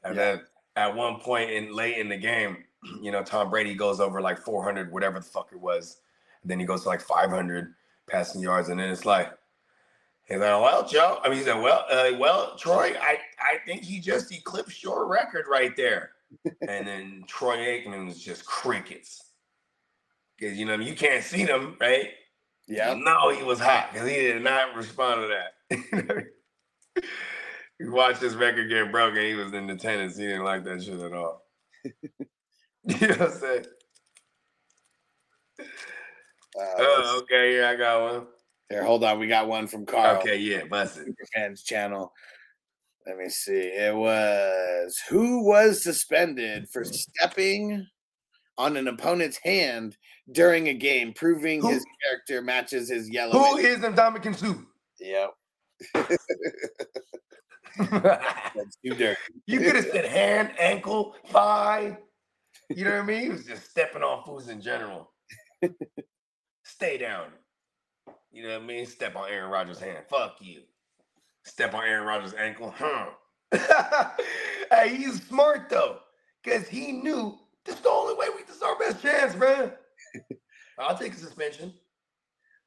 And Yeah. then at one point in late in the game, you know, Tom Brady goes over like 400, whatever the fuck it was. And then he goes to like 500 passing yards. And then it's like, He's like, well, Joe. I mean, he said, well, uh, well, Troy, I, I think he just eclipsed your record right there. and then Troy Aikman was just crickets. Because, you know, you can't see them, right? Yeah. No, he was hot because he did not respond to that. he watched his record get broken. He was in attendance. He didn't like that shit at all. you know what I'm saying? Uh, Oh, okay. Yeah, I got one. here, hold on. We got one from Carl. Okay, yeah, bust it. Fans channel. Let me see. It was who was suspended for stepping on an opponent's hand during a game, proving Who? his character matches his yellow. Who is Ndamukong Suh? Yep. That's too dirty. You could have said hand, ankle, thigh. You know what I mean? He was just stepping on fools in general. Stay down. You know what I mean? Step on Aaron Rodgers' hand. Fuck you. Step on Aaron Rodgers' ankle, huh? hey, he's smart though, because he knew this is the only way we deserve our best chance, man. I'll take a suspension.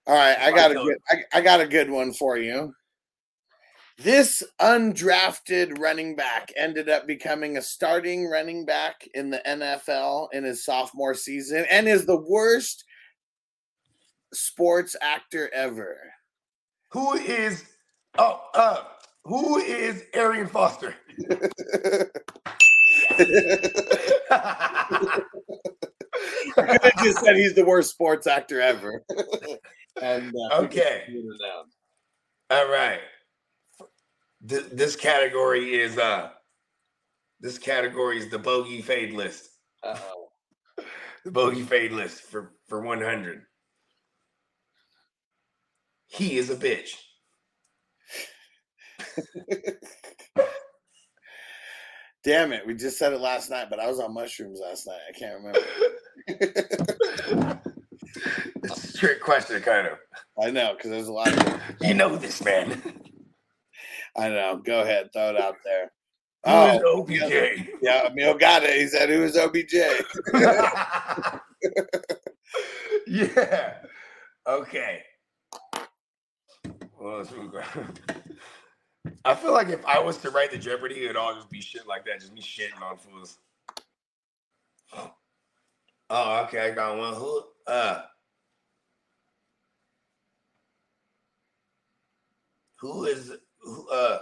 All right, I got a good I, I got a good one for you. This undrafted running back ended up becoming a starting running back in the NFL in his sophomore season and is the worst sports actor ever. Who is oh uh who is Arian Foster? I just said he's the worst sports actor ever. and uh, Okay. All right. Th- this category is uh this category is the bogey fade list. Uh-oh. The bogey fade list for for 100. He is a bitch. Damn it, we just said it last night, but I was on mushrooms last night. I can't remember. It's a trick question, kind of. I know because there's a lot of. You know this man. I know. Go ahead, throw it out there. Who Oh, is OBJ? yeah, Emil got it. He said, "Who is OBJ?" yeah. Okay. Well, let's move on. I feel like if I was to write the Jeopardy, it'd all just be shit like that, just me shitting on fools. Oh, okay, I got one. Who? Uh, who is who? Uh,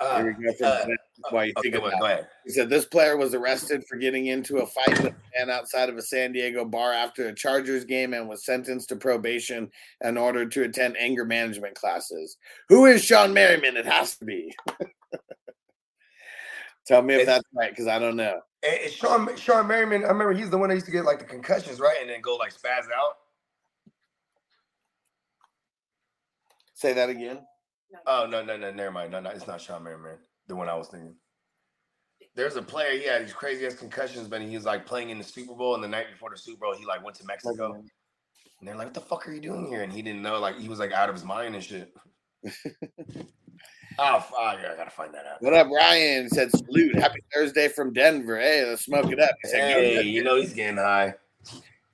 uh, Here we go. Uh, While you think about go it. He said this player was arrested for getting into a fight with a man outside of a San Diego bar after a Chargers game and was sentenced to probation in order to attend anger management classes. Who is Shawne Merriman? It has to be. Tell me if It's- that's right, because I don't know. And and Sean Shawne Merriman, I remember he's the one that used to get like the concussions, right? And then go like spaz out. Say that again. Oh no, no, no, never mind. No, no, it's not Shawne Merriman, the one I was thinking. There's a player, he had these crazy ass concussions, but he was like playing in the Super Bowl, and the night before the Super Bowl, he like went to Mexico. And they're like, What the fuck are you doing here? And he didn't know, like he was like out of his mind and shit. oh fuck, I gotta find that out. What up, Ryan? He Said salute. Happy Thursday from Denver. Hey, let's smoke it up. He said, Hey, you know he's getting high.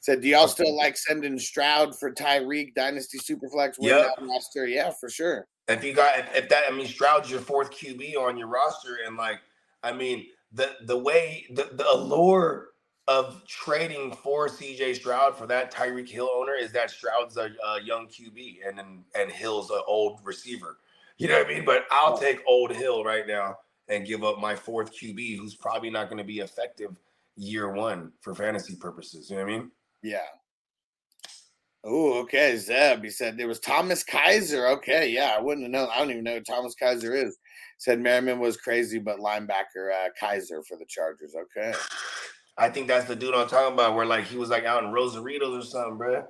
said, do y'all still like sending Stroud for Tyreek Dynasty Superflex win Yep. roster? Yeah, for sure. If you got if, if that I mean Stroud's your fourth QB on your roster, and like I mean the the way the, the allure of trading for CJ Stroud for that Tyreek Hill owner is that Stroud's a, a young QB and then and Hill's an old receiver. You know what I mean? But I'll take old Hill right now and give up my fourth QB, who's probably not going to be effective year one for fantasy purposes. You know what I mean? Yeah. Oh, okay. Zeb, he said there was Thomas Keiser. Okay, yeah, I wouldn't have known. I don't even know who Thomas Keiser is. Said Merriman was crazy, but linebacker uh, Keiser for the Chargers. Okay. I think that's the dude I'm talking about, where like he was like out in Rosaritos or something, bro.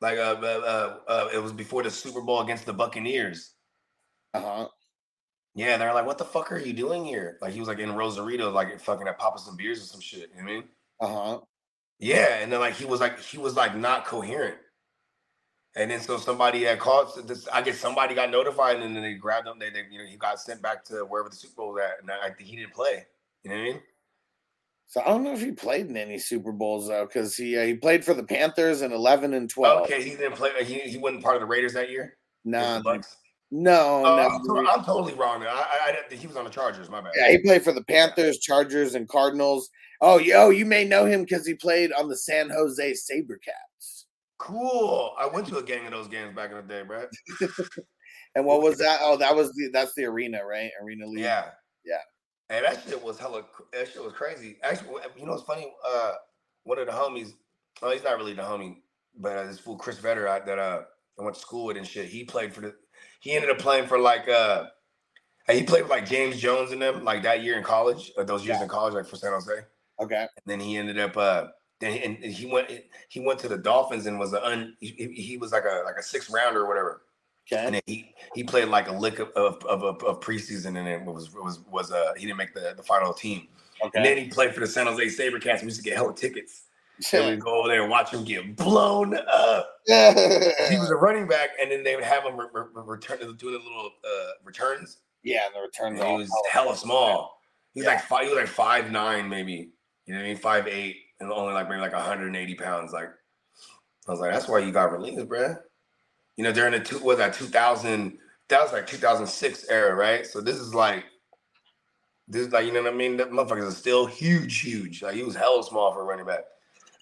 Like uh, uh, uh, uh, it was before the Super Bowl against the Buccaneers. Uh huh. Yeah, they're like, "What the fuck are you doing here?" Like he was like in Rosarito, like fucking at Papa some beers or some shit. You know what I mean? Uh huh. Yeah, and then like he was like he was like not coherent. And then so somebody had called. This, I guess somebody got notified, and then they grabbed him. They, they you know he got sent back to wherever the Super Bowl was at, and I think he didn't play. You know what I mean? So I don't know if he played in any Super Bowls though, because he uh, he played for the Panthers in eleven and twelve. Okay, he didn't play. He, he wasn't part of the Raiders that year. No, Bucks? No, Oh, no. I'm, I'm totally wrong. I, I, I he was on the Chargers. My bad. Yeah, he played for the Panthers, Chargers, and Cardinals. Oh, yo, you may know him because he played on the San Jose SaberCats. Cool. I went to a gang of those games back in the day, bro. And what was that? Oh, that was the that's the arena, right? Arena League. Yeah. Yeah. And that shit was hella. That shit was crazy. Actually, you know what's funny? Uh, one of the homies. Oh, he's not really the homie, but uh, this fool Chris Vetter I- that uh I went to school with and shit. He played for the. He ended up playing for like uh. He played with like James Jones and them like that year in college, or those years in college, like for San Jose. Okay. And then he ended up uh then he, and he went he went to the Dolphins and was a un, he, he- was like a like a six rounder or whatever. Okay. And then he he played like a lick of of, of, of, of preseason and it was was was uh he didn't make the, the final team. Okay. And then he played for the San Jose SaberCats. We used to get hella tickets. And we go over there and watch him get blown up. He was a running back, and then they would have him re- re- re- return do the little uh, returns. yeah, and the returns And he was hella- small. He was Yeah. like five. He was like five nine, maybe. You know what I mean? Five eight, and only like maybe like 180 pounds. Like I was like, that's why you got released, bruh. You know, during the two was that 2000. That was like 2006 era, right? So this is like. This is like, you know what I mean? That motherfuckers are still huge, huge. Like he was hella small for a running back.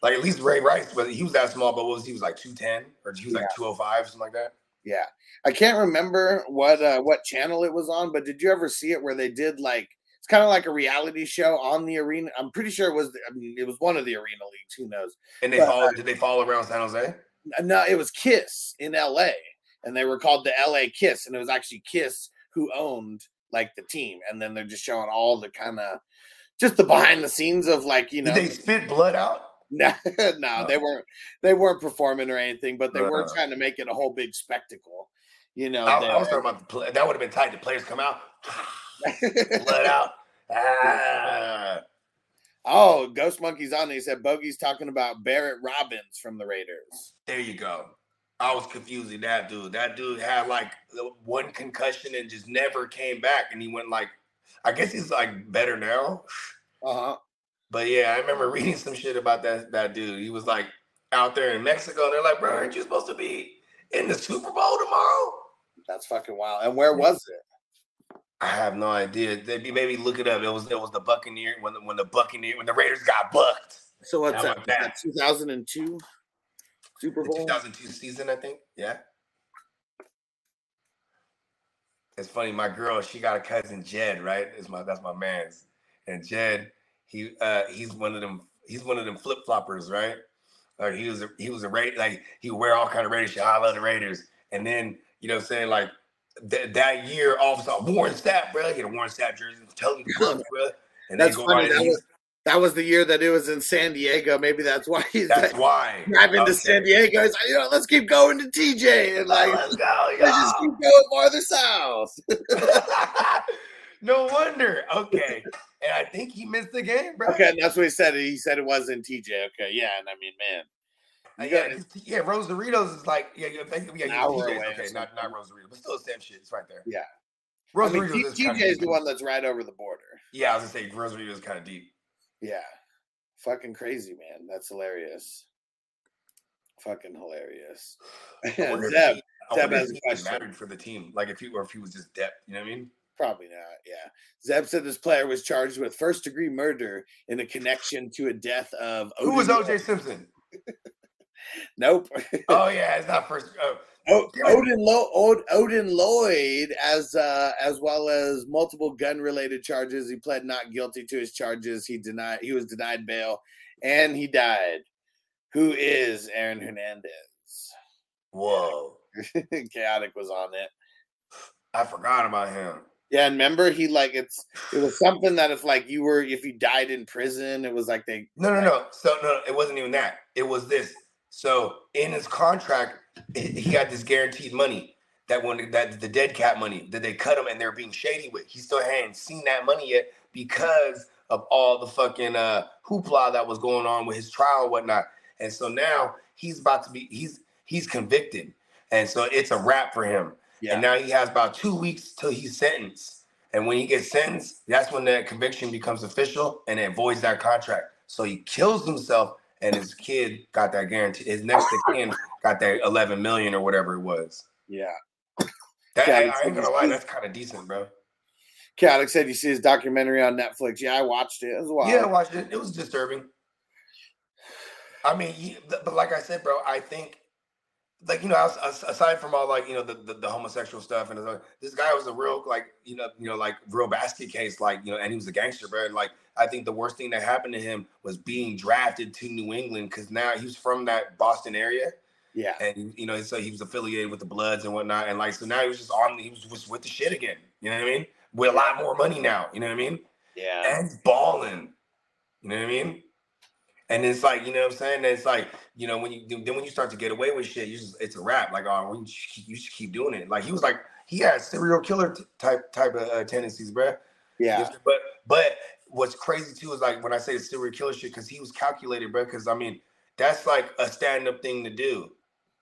Like at least Ray Rice, but he was that small, but what was he was like 210 or he was like 205, something like that. Yeah, I can't remember what uh, what channel it was on, but did you ever see it where they did like it's kind of like a reality show on the arena? I'm pretty sure it was. I mean, it was one of the arena leagues. Who knows? And they But, follow uh, did they follow around San Jose? No, it was Kiss in L.A. and they were called the L.A. Kiss, and it was actually Kiss who owned like the team, and then they're just showing all the kind of just the behind the scenes of like you know Did they spit blood out? No, no, they weren't. They weren't performing or anything, but they were trying to make it a whole big spectacle. You know, I, I was talking about the play. That would have been tight. The players come out, blood out. Ah. oh, Ghost Monkey's on. He said Bogey's talking about Barrett Robbins from the Raiders. There you go. I was confusing that dude. That dude had like the one concussion and just never came back. And he went like, I guess he's like better now. Uh huh. But yeah, I remember reading some shit about that that dude. He was like out there in Mexico. They're like, bro, aren't you supposed to be in the Super Bowl tomorrow? That's fucking wild. And where was it? I have no idea. Maybe maybe look it up. It was it was the Buccaneer when the when the Buccaneer when the Raiders got bucked. So what's that? that? 2002 Super The Bowl. 2002 season, I think. Yeah. It's funny. My girl, she got a cousin Jed, right? Is my that's my man's, and Jed, he uh he's one of them. He's one of them flip floppers, right? Like he was a, he was a Raider, like he would wear all kind of Raiders shit. I love the Raiders, and then you know what I'm saying like th- that year, all of a sudden Warren Sapp, bro, he had a Warren Sapp jersey, tell him bro, and That's funny. That was, that was the year that it was in San Diego. Maybe that's why he's That's like, why. driving Okay. to San Diego. He's like, you know, let's keep going to TJ and like let's go, let's just keep going farther south. no wonder. Okay. And I think he missed the game, bro. Okay, and that's what he said. He said it wasn't TJ. Okay, yeah, and I mean, man, Uh, yeah, got- 'cause- yeah, Rosarito's is like, yeah, yeah, yeah, yeah, okay, not, not Rosarito, but still the same shit. It's right there. yeah. I mean, Rosarito's T- is TJ is the one that's right over the border. Yeah, I was gonna say rose Rosarito's kind of deep. Yeah, fucking crazy, man. That's hilarious. Fucking hilarious. I wonder if Zeb, Zeb has a question. mattered for the team, like if he or if he was just depth. You know what I mean? Probably not. Yeah. Zeb said this player was charged with first degree murder in a connection to a death of Who was OJ Simpson? Nope. Oh yeah, it's not first. Oh, O- Odin, Lo- Od- Odin Lloyd, as uh, as well as multiple gun related charges. He pled not guilty to his charges. He denied he was denied bail, and he died. Who is Aaron Hernandez? whoa! Chaotic was on it. I forgot about him. Yeah, and remember he like it's it was something that if like you were if you died in prison, it was like they No, no, no. So no, it wasn't even that. It was this. So in his contract, he had this guaranteed money that when that the dead cat money that they cut him and they're being shady with. He still hadn't seen that money yet because of all the fucking uh hoopla that was going on with his trial and whatnot. And so now he's about to be he's he's convicted. And so it's a wrap for him. Yeah And now he has about two weeks till he's sentenced. And when he gets sentenced, that's when that conviction becomes official and it voids that contract. So he kills himself, and his kid got that guarantee. His next kin got that 11 million or whatever it was. yeah. That, Yeah, I, ain't gonna lie, that's kind of decent, bro. Chaotic said you see his documentary on Netflix. Yeah, I watched it as well. Yeah, I watched it. It was disturbing. I mean, but like I said, bro, I think, like you know, as- as- aside from all like you know the, the, the homosexual stuff and the- this guy was a real like you know you know like real basket case, like you know, and he was a gangster, bro. And like I think the worst thing that happened to him was being drafted to New England because now he was from that Boston area, yeah. and you know, so he was affiliated with the Bloods and whatnot, and like so now he was just on, he was just with the shit again. You know what I mean? With a lot more money now. You know what I mean? Yeah. and balling. You know what I mean? And it's like, you know what I'm saying? It's like, you know, when you then when you start to get away with shit, you just it's a wrap. Like, oh, we just keep- you should keep doing it. Like he was like, he had serial killer t- type type of uh, tendencies, bruh. Yeah. But but what's crazy too is like when I say serial killer shit, because he was calculated, bro. Because I mean, that's like a stand-up thing to do.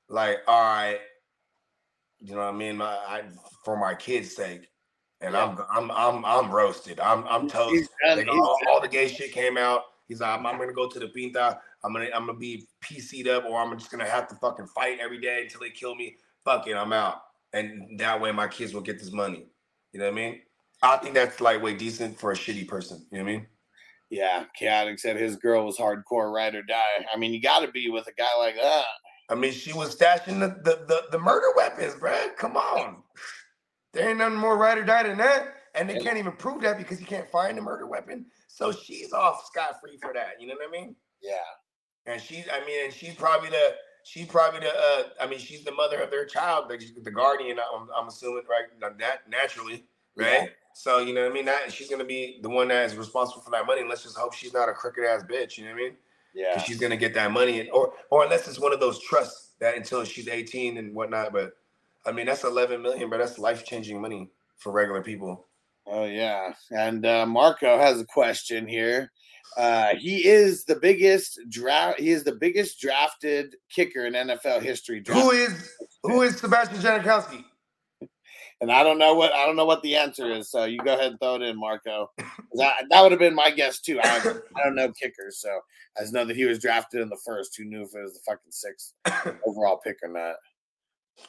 Like, all right, you know what I mean? My, I, for my kids' sake, and I'm I'm I'm I'm roasted. I'm I'm toast. Done- Like, all, all the gay shit came out. He's like, I'm, I'm gonna go to the pinta. I'm gonna I'm gonna be PC'd up, or I'm just gonna have to fucking fight every day until they kill me. Fuck it, I'm out. And that way, my kids will get this money. You know what I mean? I think that's like way decent for a shitty person. You know what I mean? Yeah, chaotic said his girl was hardcore ride or die. I mean, you got to be with a guy like that. I mean, she was stashing the the the, the murder weapons, bruh. Come on. There ain't nothing more right or die than that. And they can't even prove that because you can't find the murder weapon. So she's off scot free for that. You know what I mean? Yeah, And she's, I mean, and she's probably the, she probably the, uh, I mean, she's the mother of their child, the, the guardian. I'm, I'm assuming, right? That naturally, right? Yeah. So you know what I mean? That she's gonna be the one that is responsible for that money. And let's just hope she's not a crooked ass bitch. You know what I mean? Yeah. she's gonna get that money, and, or or unless it's one of those trusts that until she's 18 and whatnot. But I mean, that's 11 million, but that's life changing money for regular people. Oh yeah, and uh, Marco has a question here. Uh, he is the biggest draft. He is the biggest drafted kicker in NFL history. Who is who is Sebastian Janikowski? And I don't know what I don't know what the answer is. So you go ahead and throw it in, Marco. That, that would have been my guess too. I, I don't know kickers, so I just know that he was drafted in the first. Who knew if it was the fucking sixth overall pick or not?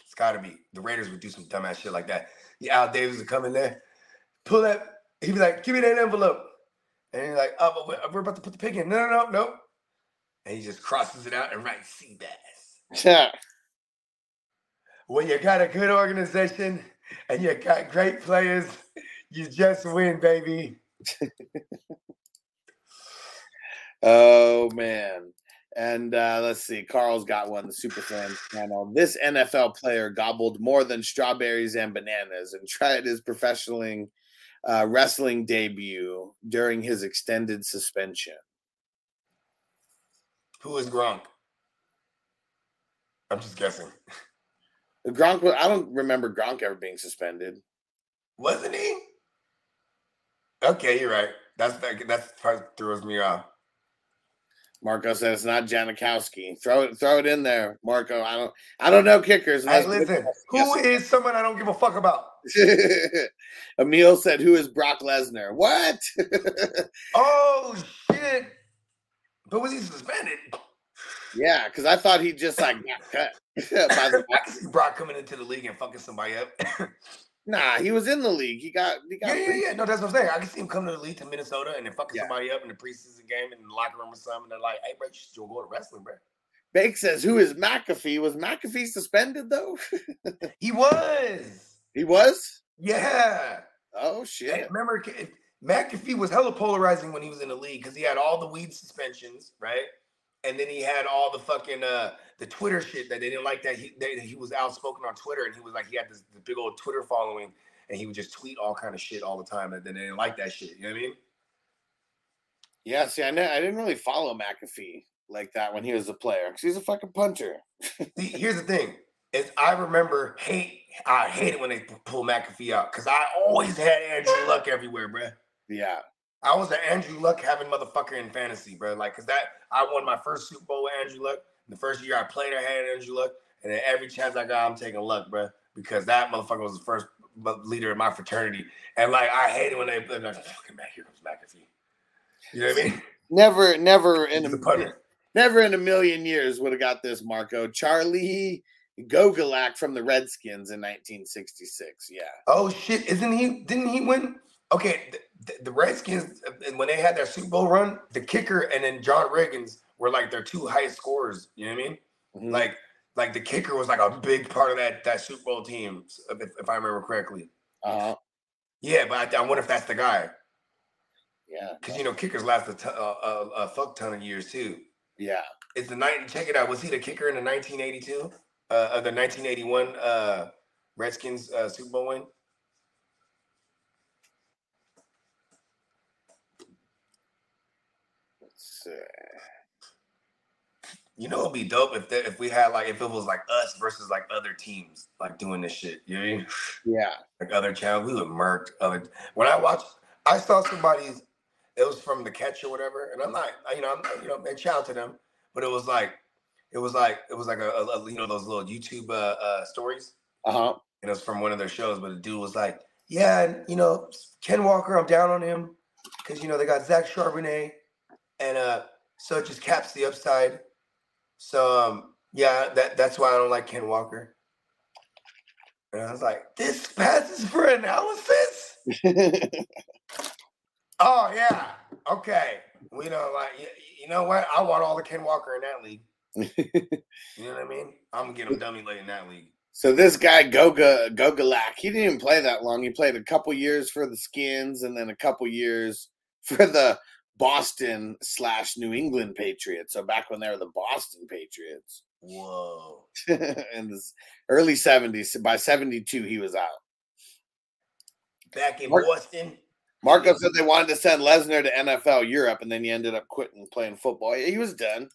It's got to be the Raiders would do some dumbass shit like that. Yeah, Al Davis would come in there, pull that. He'd be like, "Give me that envelope," and he's like, "Oh, but we- we're about to put the pick in." No, no, no, no. And he just crosses it out and writes "Sea Bass." Yeah, When you got a good organization and you got great players, you just win, baby. Oh man. And uh, let's see, Carl's got one, the super fan channel. This NFL player gobbled more than strawberries and bananas and tried his professional uh, wrestling debut during his extended suspension. Who is Gronk? I'm just guessing. Gronk, I don't remember Gronk ever being suspended. Wasn't he? Okay, you're right. That's that. That's part that throws me off. Marco said it's not Janikowski. Throw it, throw it in there, Marco. I don't, I don't know kickers. Hey, listen. Who is someone I don't give a fuck about? Emil said, "Who is Brock Lesnar?" What? Oh shit! But was he suspended? yeah, because I thought he just like got cut. by the, I can see Brock coming into the league and fucking somebody up. Nah, he was in the league. He got, he got. yeah, yeah, yeah. No, that's what I'm saying. I can see him coming to the league to Minnesota and then fucking Yeah. somebody up in the preseason game in the locker room or something. They're like, "Hey, bro, you should go to wrestling, bro." Bake says, "Who is McAfee?" Was McAfee suspended though? He was. he was. Yeah. Oh shit! remember, McAfee was hella polarizing when he was in the league because he had all the weed suspensions, right? And then he had all the fucking uh the Twitter shit that they didn't like that he that he was outspoken on Twitter and he was like he had this, this big old Twitter following and he would just tweet all kind of shit all the time and then they didn't like that shit. You know what I mean? Yeah, see, I know I didn't really follow McAfee like that when he was a player because he's a fucking punter. See, here's the thing: is I remember hate. I hate it when they pull McAfee out because I always had Andrew Luck everywhere, bruh. Yeah, I was an Andrew Luck having motherfucker in fantasy, bro. Like, cause that I won my first Super Bowl with Andrew Luck. The first year I played, I had Andrew Luck, and then every chance I got, I'm taking Luck, bro, because that motherfucker was the first leader of my fraternity. And like, I hate it when they like, fucking back here comes McAfee. You know what I mean? never, never in a never in a million years would have got this, Marco. Charlie Gogolak from the Redskins in 1966. Yeah, Oh shit! Isn't he? Didn't he win? Okay, the, the, the Redskins when they had their Super Bowl run, the kicker and then John Riggins were like their two highest scorers. You know what I mean? Mhm. Like, like the kicker was like a big part of that that Super Bowl team, if, if I remember correctly. uh-huh. Yeah, but I, I wonder if that's the guy yeah, because you know kickers last a, ton, a, a, a fuck ton of years too. yeah. It's the night. Check it out. Was he the kicker in the 1982, uh, of the 1981 uh, Redskins uh, Super Bowl win? Let's see. You know, it'd be dope if the, if we had like if it was like us versus like other teams like doing this shit. You know I mean? Yeah, Like other channels, we would murk other. When I watched, I saw somebody's it was from the catch or whatever. And I'm not, you know, I'm not, you know, and shout out to them. But it was like, it was like, it was like a, a- a- you know, those little YouTube uh, uh stories. Uh huh. And it was from one of their shows. But the dude was like, yeah, and you know, Ken Walker, I'm down on him because you know they got Zach Charbonnet, and uh, so it just caps the upside. So um, yeah, that that's why I don't like Ken Walker. And I was like, this passes for analysis. Oh yeah, okay. We don't like you, you know what? I want all the Ken Walker in that league. You know what I mean? I'm gonna get him dummy late in that league. So this guy Goga Gogolak, he didn't even play that long. He played a couple years for the Skins and then a couple years for the Boston slash New England Patriots. So back when they were the Boston Patriots Whoa. in the early seventies. By seventy two, he was out. Back in Mark- Boston. Marco said they wanted to send Lesnar to NFL Europe, and then he ended up quitting playing football. He was done.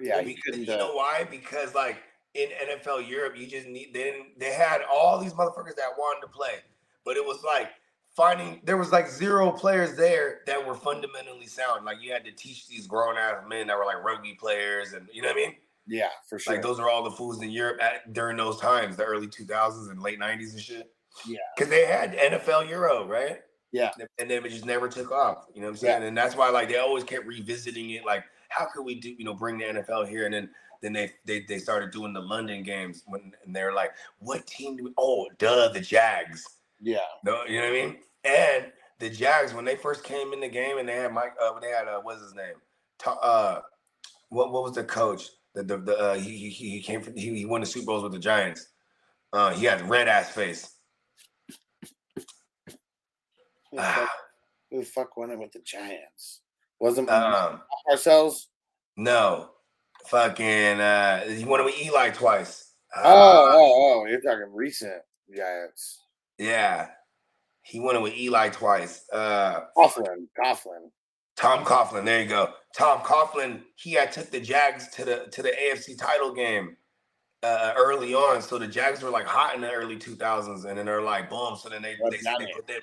Yeah, he Because- couldn't. You Uh, know why? Because like in NFL Europe, you just need they didn't they had all these motherfuckers that wanted to play, but it was like finding there was like zero players there that were fundamentally sound. Like you had to teach these grown ass men that were like rugby players, and you know what I mean. yeah, for sure. Like those are all the fools in Europe at, during those times, the early 2000s and late 90s and shit. Yeah. Because they had NFL Euro, right? Yeah. And then it just never took off. You know what I'm saying? And that's why like they always kept revisiting it. Like, how could we do, you know, bring the NFL here? And then then they they, they started doing the London games when and they're like, what team do we oh duh, the Jags. Yeah, No, you know what I mean? And the Jags, when they first came in the game and they had Mike, uh, when they had uh, what's his name? Uh, what what was the coach? The the, the uh, he, he he came from he, he won the Super Bowls with the Giants. Uh, he had red ass face. who the, fuck, who the fuck won it with the Giants? Wasn't Um, Parcells? no, fucking uh, he won it with Eli twice. Uh, Oh, oh, oh! You're talking recent Giants. Yeah, he went it with Eli twice. Uh, Coughlin, Coughlin. Tom Coughlin, there you go. Tom Coughlin, he had took the Jags to the to the AFC title game uh, early on. So the Jags were like hot in the early 2000s, and then they're like boom. So then they they, they put them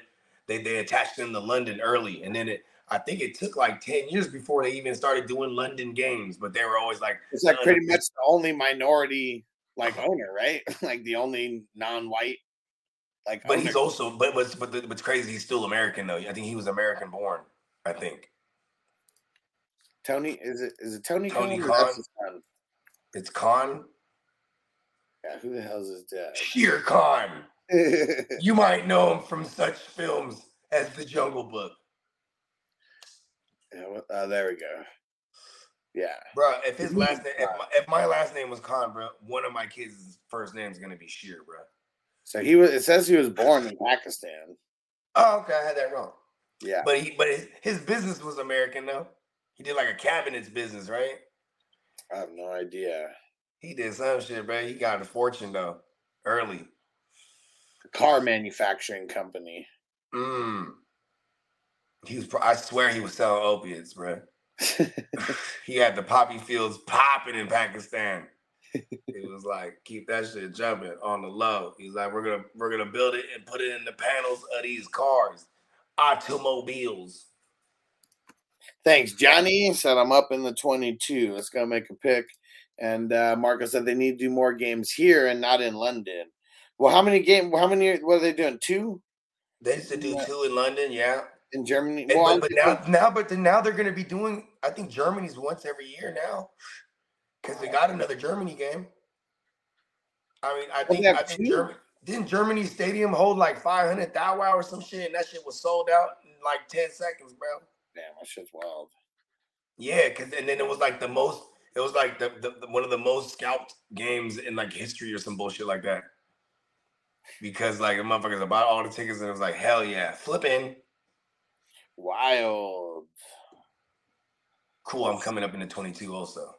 they they attached them to London early, and then it I think it took like 10 years before they even started doing London games, but they were always like It's like uh, pretty much the only minority like owner, right? like the only non-white like. But he's also but but but the, what's crazy, he's still American though. I think he was American born. I think Tony. Is it is it Tony? Tony Khan or Khan. it's Khan, Yeah, who the hell's his dad? Shere Khan. You might know him from such films as The Jungle Book. Yeah, well, uh, there we go. Yeah. Bro, if his His last name, if my, if my last name was Khan, bro, one of my kids' first name is gonna be Sheer, bro. So he was. It says he was born in Pakistan. Oh, okay, I had that wrong. Yeah. But he, but his, his business was American though. He did like a cabinets business, right? I have no idea. He did some shit, bro. He got a fortune though, early. Car manufacturing company. Mm. He was. I swear he was selling opiates, bro. he had the poppy fields popping in Pakistan. It was like keep that shit jumping on the low. He's like, we're gonna we're gonna build it and put it in the panels of these cars, automobiles. Thanks, Johnny. Said I'm up in the 22. Let's go make a pick. And uh, Marco said they need to do more games here and not in London. Well, how many game? How many? What are they doing? Two They used to do Yeah. two in London, yeah. in Germany. And- Well, but, but now, now, but then now they're gonna be doing. I think Germany's once every year now, because they got another Germany game. I mean, I think I think? Germany didn't Germany Stadium hold like five hundred thou wow or some shit, and that shit was sold out in like ten seconds, bro. damn, that shit's wild. Yeah, cause and then it was like the most. It was like the, the, the- one of the most scalped games in like history or some bullshit like that. Because like the motherfuckers bought all the tickets and it was like hell yeah, flipping. Wild. Cool, I'm coming up into 22 also.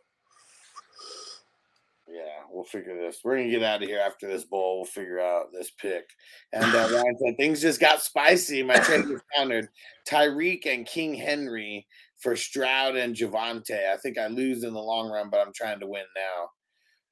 We'll figure this. We're gonna get out of here after this bowl. We'll figure out this pick. And uh, Ryan said things just got spicy. My trade countered. Tyreek and King Henry for Stroud and Javonte. I think I lose in the long run, but I'm trying to win now.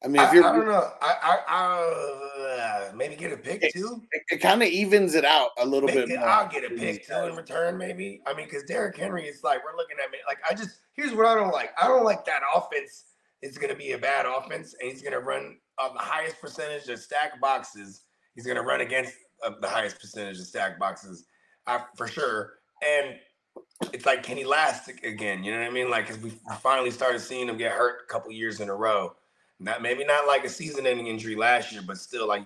I mean, if you're, I don't know. I, I, I maybe get a pick too. it, it kind of evens it out a little Maybe bit. More. I'll get a pick too in return, maybe. I mean, because Derrick Henry is like we're looking at me like I just here's what I don't like. I don't like that offense is going to be a bad offense, and he's going to run on the highest percentage of stack boxes. He's going to run against uh, the highest percentage of stack boxes, uh, for sure. And it's like, can he last again? You know what I mean? Like, 'cause we finally started seeing him get hurt a couple years in a row. Not maybe not like a season-ending injury last year, but still, like,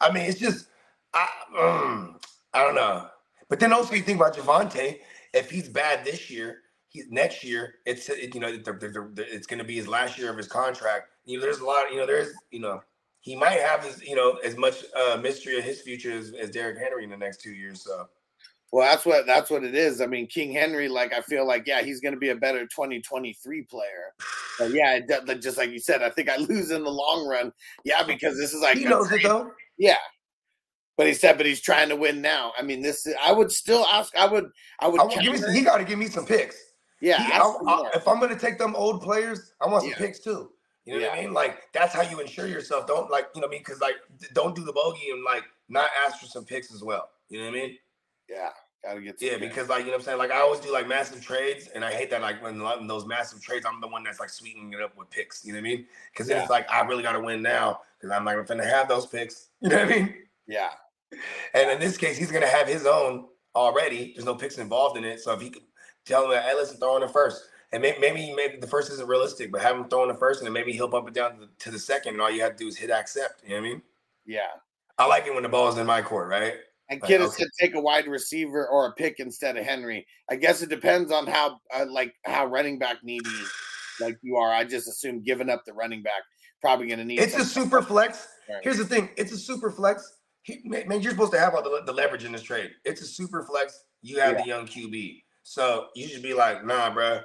I mean, it's just, I, um, I don't know. But then also you think about Javonte. If he's bad this year, he next year it's it, you know the, the, the, it's going to be his last year of his contract. You know, there's a lot. You know, there's you know he might have his you know as much uh, mystery of his future as, as Derrick Henry in the next two years. So Well, that's what that's what it is. I mean, King Henry, like I feel like, yeah, he's going to be a better 2023 player. But yeah, it, just like you said, I think I lose in the long run. Yeah, because this is like he knows it though. Yeah. But he said, but he's trying to win now. I mean, this is, I would still ask. I would. I would. I give me, he got to give me some picks. Yeah. He- I- I- if I'm going to take them old players, I want some Yeah. picks too. You know what I mean? Like that's how you ensure yourself. Don't like you know what I mean? Because like don't do the bogey and like not ask for some picks as well. You know what I mean? yeah. Got to get. Yeah, because like you know what I'm saying. Like I always do like massive trades, and I hate that like when those massive trades, I'm the one that's like sweetening it up with picks. You know what I mean? Because then Yeah. it's like I really got to win now because I'm not gonna have those picks. You know what I mean? Yeah. And in this case, he's gonna have his own already. There's no picks involved in it. So if he could tell him that, hey, listen, throw in the first. And maybe, maybe maybe the first isn't realistic, but have him throw in the first, and then maybe he'll bump it down to the, to the second, and all you have to do is hit accept. You know what I mean? Yeah. I like it when the ball's in my court, right? And Like, Kid okay. said take a wide receiver or a pick instead of Henry. I guess it depends on how uh, like how running back needy like you are. I just assume giving up the running back probably going to need. It's a super flex. Right. Here's the thing: it's a super flex. He, man, you're supposed to have all the, the leverage in this trade. It's a super flex. You have the young QB, so you should be like, nah, bro.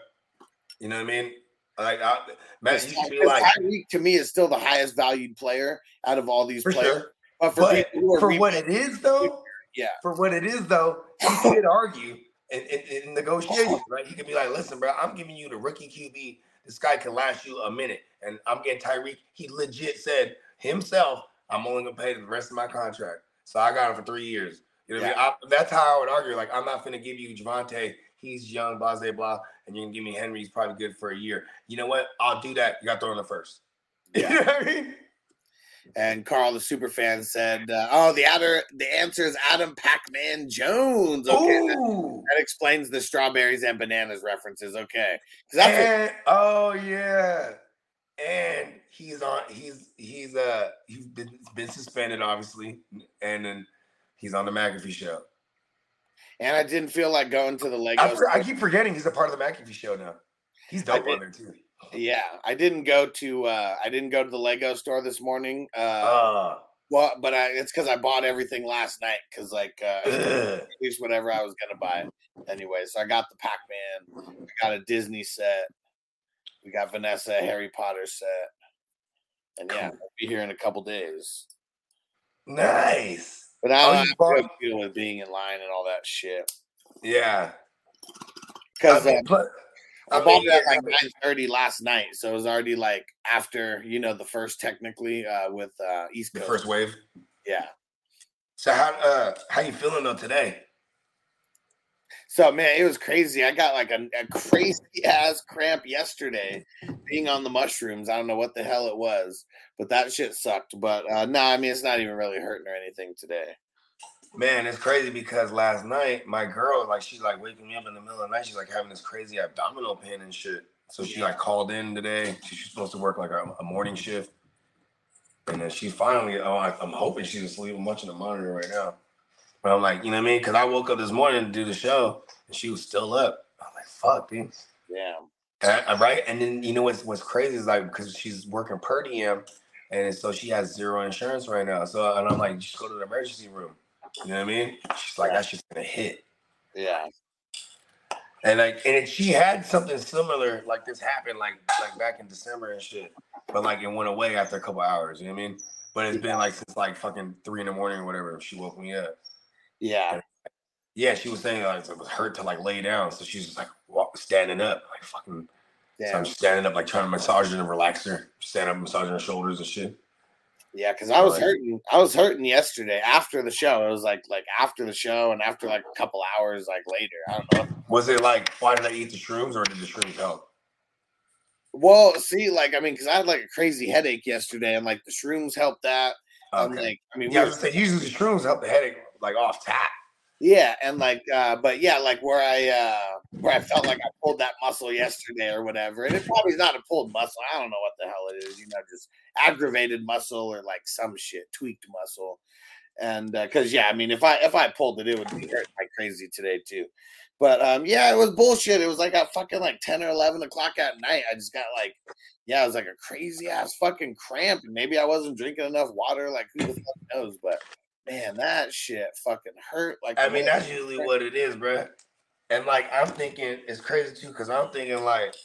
You know what I mean? Like, I, man, you should be like, Tyreek to me is still the highest valued player out of all these players. sure. But for But for re- what it is, though, yeah, for what it is, though, you could argue in, negotiations, oh. right? He could be like, listen, bro, I'm giving you the rookie QB. This guy can last you a minute, and I'm getting Tyreek. He legit said himself, I'm only gonna pay the rest of my contract, so I got him for three years. You know what I mean? I, that's how I would argue. Like, I'm not gonna give you Javonte. He's young, blah, blah, blah, and you can give me Henry. He's probably good for a year. You know what? I'll do that. You got to throw in the first. You know what I mean? and Carl the super fan said, uh, "Oh, the other the answer is Adam Pac-Man Jones." Okay, that, that explains the strawberries and bananas references. Okay, what- oh yeah, and he's on. He's he's uh he's been been suspended obviously, and then he's on the McAfee show. And I didn't feel like going to the Lego. I, for- I keep forgetting he's a part of the McAfee show now. He's dope on there too. Yeah, I didn't go to uh I didn't go to the Lego store this morning. Uh, Uh, well, but I, it's because I bought everything last night because like uh, at least whatever I was gonna buy anyway. So I got the Pac Man, I got a Disney set, we got Vanessa Harry Potter set, and yeah, I'll be here in a couple days. nice. But I don't have deal with being in line and all that shit Yeah. because I mean, but- I I bought mean, it at like nine thirty last night, so it was already like after you know the first technically uh with uh East the Coast. first wave. Yeah. So how uh how you feeling though today? So man, it was crazy. I got like a, a crazy ass cramp yesterday being on the mushrooms. I don't know what the hell it was, but that shit sucked. But uh no, I mean it's not even really hurting or anything today. Man, it's crazy because last night my girl, like, she's like waking me up in the middle of the night. She's like having this crazy abdominal pain and shit. So she like called in today. She's supposed to work like a, a morning shift, and then she finally. Oh, I, I'm hoping she's asleep. I'm watching the monitor right now, but I'm like, you know what I mean? Because I woke up this morning to do the show, and she was still up. I'm like, fuck, dude. Yeah. And I- right? And then you know what's what's crazy is like because she's working per diem, and so she has zero insurance right now. So and I'm like, just go to the emergency room. You know what I mean? She's like, that's just gonna hit. Yeah. And like, and it, she had something similar like this happened like like back in December and shit, but like it went away after a couple hours. You know what I mean? But it's been like since like fucking three in the morning or whatever. She woke me up. Yeah. Yeah, she was saying like it was hurt to like lay down, so she's just like walk, standing up, like fucking. So I'm standing up, like trying to massage her and relax her, stand up, massaging her shoulders and shit. Yeah, because I was Right. hurting. I was hurting yesterday after the show. It was like like after the show and after like a couple hours like later. I don't know. Was it like, why did I eat the shrooms or did the shrooms help? Well, see, like I mean, because I had like a crazy headache yesterday, and like the shrooms helped that. Okay. like I mean, Yeah, we were- usually the shrooms help the headache like off tap. Yeah, and like uh but yeah, like where I uh where I felt like I pulled that muscle yesterday or whatever, and it probably is not a pulled muscle. I don't know what the hell it is. You know, just aggravated muscle or like some shit, tweaked muscle. And because yeah, I mean, if I if I pulled it, it would be hurt like crazy today too. But um, yeah, it was bullshit. It was like at fucking like ten or eleven o'clock at night. I just got like, yeah, it was like a crazy ass fucking cramp, and maybe I wasn't drinking enough water. Like who the fuck knows? But man, that shit fucking hurt. Like I mean, that's usually what it is, bro. And like, I'm thinking it's crazy too, because I'm thinking like,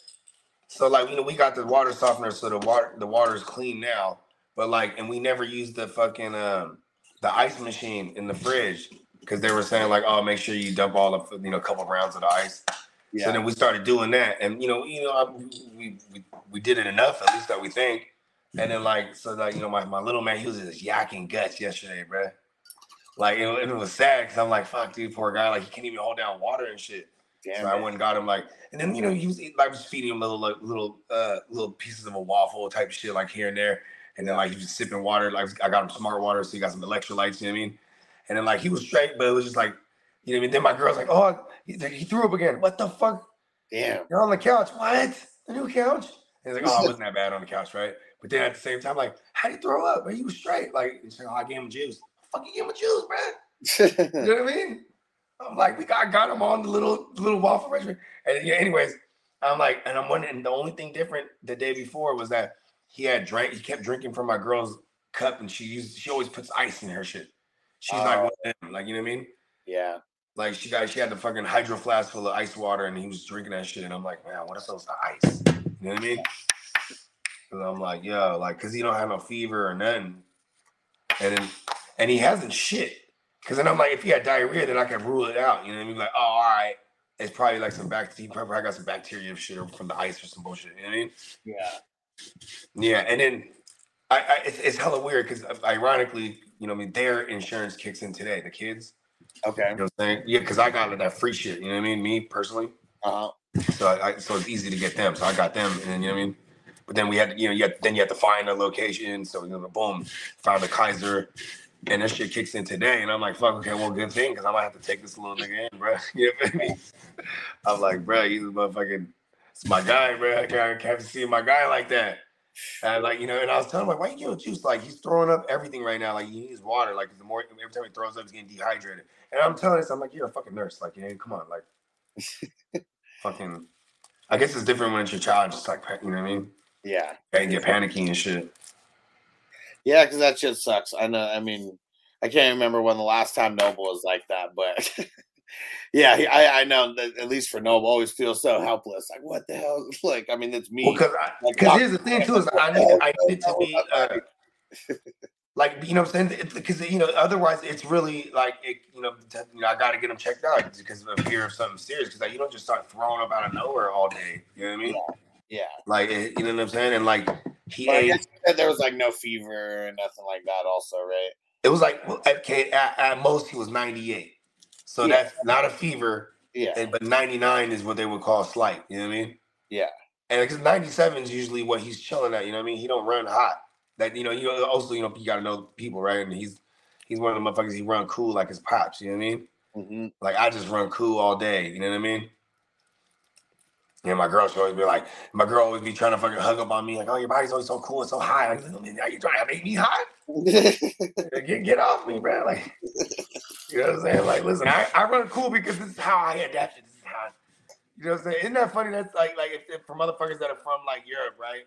so like, you know, we got the water softener, so the water the water is clean now. But like, and we never used the fucking um the ice machine in the fridge because they were saying like, oh, make sure you dump all of you know a couple rounds of the ice. yeah. So then we started doing that, and you know, you know, I, we, we we did it enough, at least that we think. And then like, so like, you know, my, my little man, he was just yakking guts yesterday, bruh. Like, it, it was sad because I'm like, fuck, dude, poor guy, like he can't even hold down water and shit. Damn so I went and got him like, and then you know, he was I was feeding him little like little uh little pieces of a waffle type of shit like here and there, and then like he was sipping water. Like I got him smart water, so he got some electrolytes. You know what I mean? And then like he was straight, but it was just like, you know what I mean? Then my girl's like, oh, he, he threw up again. What the fuck? Damn. You're on the couch. What? The new couch? And he's like, oh, I wasn't that bad on the couch, right? But then at the same time, like, how do you throw up? But he was straight. Like, like, oh, I gave him juice. Fuck, you gave him juice, man. You know what I mean? I'm like, we got, got him on the little little waffle regimen. And yeah, anyways, I'm like, and I'm wondering the only thing different the day before was that he had drank, he kept drinking from my girl's cup, and she used she always puts ice in her shit. She's like Oh. one of them, like you know what I mean? yeah. Like she got she had the fucking hydro flask full of ice water and he was drinking that shit. And I'm like, man, what is was the ice? You know what I mean? And I'm like, yo, like, cause he don't have no fever or nothing. And then and he hasn't shit. Cause then I'm like, if he had diarrhea, then I can rule it out. You know what I mean? Like, oh, all right. It's probably like some bacteria, probably got some bacteria of shit from the ice or some bullshit. You know what I mean? Yeah. Yeah, and then I, I it's, it's hella weird because ironically, you know, what I mean, their insurance kicks in today. The kids, Okay. you know what I'm saying? Yeah, because I got that free shit. You know what I mean? Me personally, Uh-huh. so I, I so it's easy to get them. So I got them, and then you know what I mean. But then we had, you know, you had, then you had to find a location. So you know, boom, found the Kaiser, and that shit kicks in today. And I'm like, fuck, okay, well, good thing, because I might have to take this little nigga in, bro. You know what I mean? I'm like, bro, a motherfucking, it's my guy, bro. I can't, can't see my guy like that. And like, you know, and I was telling him, like, why you giving juice? Like, he's throwing up everything right now. Like, he needs water. Like, the more, every time he throws up, he's getting dehydrated. And I'm telling this, I'm like, you're a fucking nurse. Like, you know, come on. Like, fucking, I guess it's different when it's your child, just like, you know what I mean? Yeah. And get panicky and shit. Yeah, because that shit sucks. I know. I mean, I can't remember when the last time Noble was like that, but yeah, he, I I know that at least for Noble, always feels so helpless. Like, what the hell? Like, I mean, it's me. Well, because Like, because here's the thing too is I need I need it to be uh, like you know what I'm saying because you know otherwise it's really like it, you know you know I got to get them checked out because of a fear of something serious because like you don't just start throwing up out of nowhere all day you know what I mean yeah. Like you know what I'm saying? And like he I ate guess you said there was like no fever and nothing like that, also, right? it was like well, okay at, at most he was 98 so Yeah. that's not a fever Yeah. and, but 99 is what they would call slight you know what I mean? Yeah. and because 97 is usually what he's chilling at you know what I mean? He don't run hot. That you know you also you know you got to know people right? And he's he's one of the motherfuckers he run cool like his pops you know what I mean? Hmm like I just run cool all day you know what I mean yeah, my girl should always be like, my girl always be trying to fucking hug up on me, like, oh, your body's always so cool and so high. Like, are you trying to make me hot? Get, get off me, bro. Like, you know what I'm saying? Like, listen, I, I run cool because this is how I adapted. This is how, you know what I'm saying? Isn't that funny? That's like, like if, if for motherfuckers that are from like Europe, right?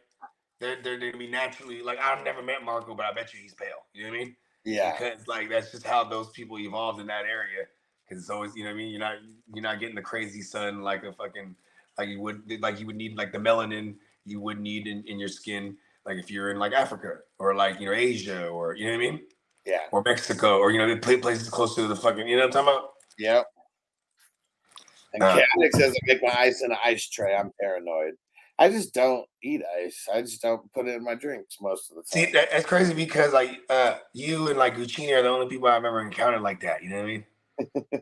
They're, they're, they're gonna be naturally like I've never met Marco, but I bet you he's pale. You know what I mean? yeah. Because like that's just how those people evolved in that area. Because it's always, you know what I mean? You're not you're not getting the crazy sun like a fucking like you would like you would need like the melanin you would need in, in your skin like if you're in like Africa or like you know Asia or you know what I mean? Yeah. Or Mexico or you know the pla- places closer to the fucking you know what I'm talking about? Yeah. And Uh, Caddick says I make my ice in an ice tray. I'm paranoid. I just don't eat ice. I just don't put it in my drinks most of the See, time. that, that's crazy because like uh you and like Guccini are the only people I've ever encountered like that. You know what I mean?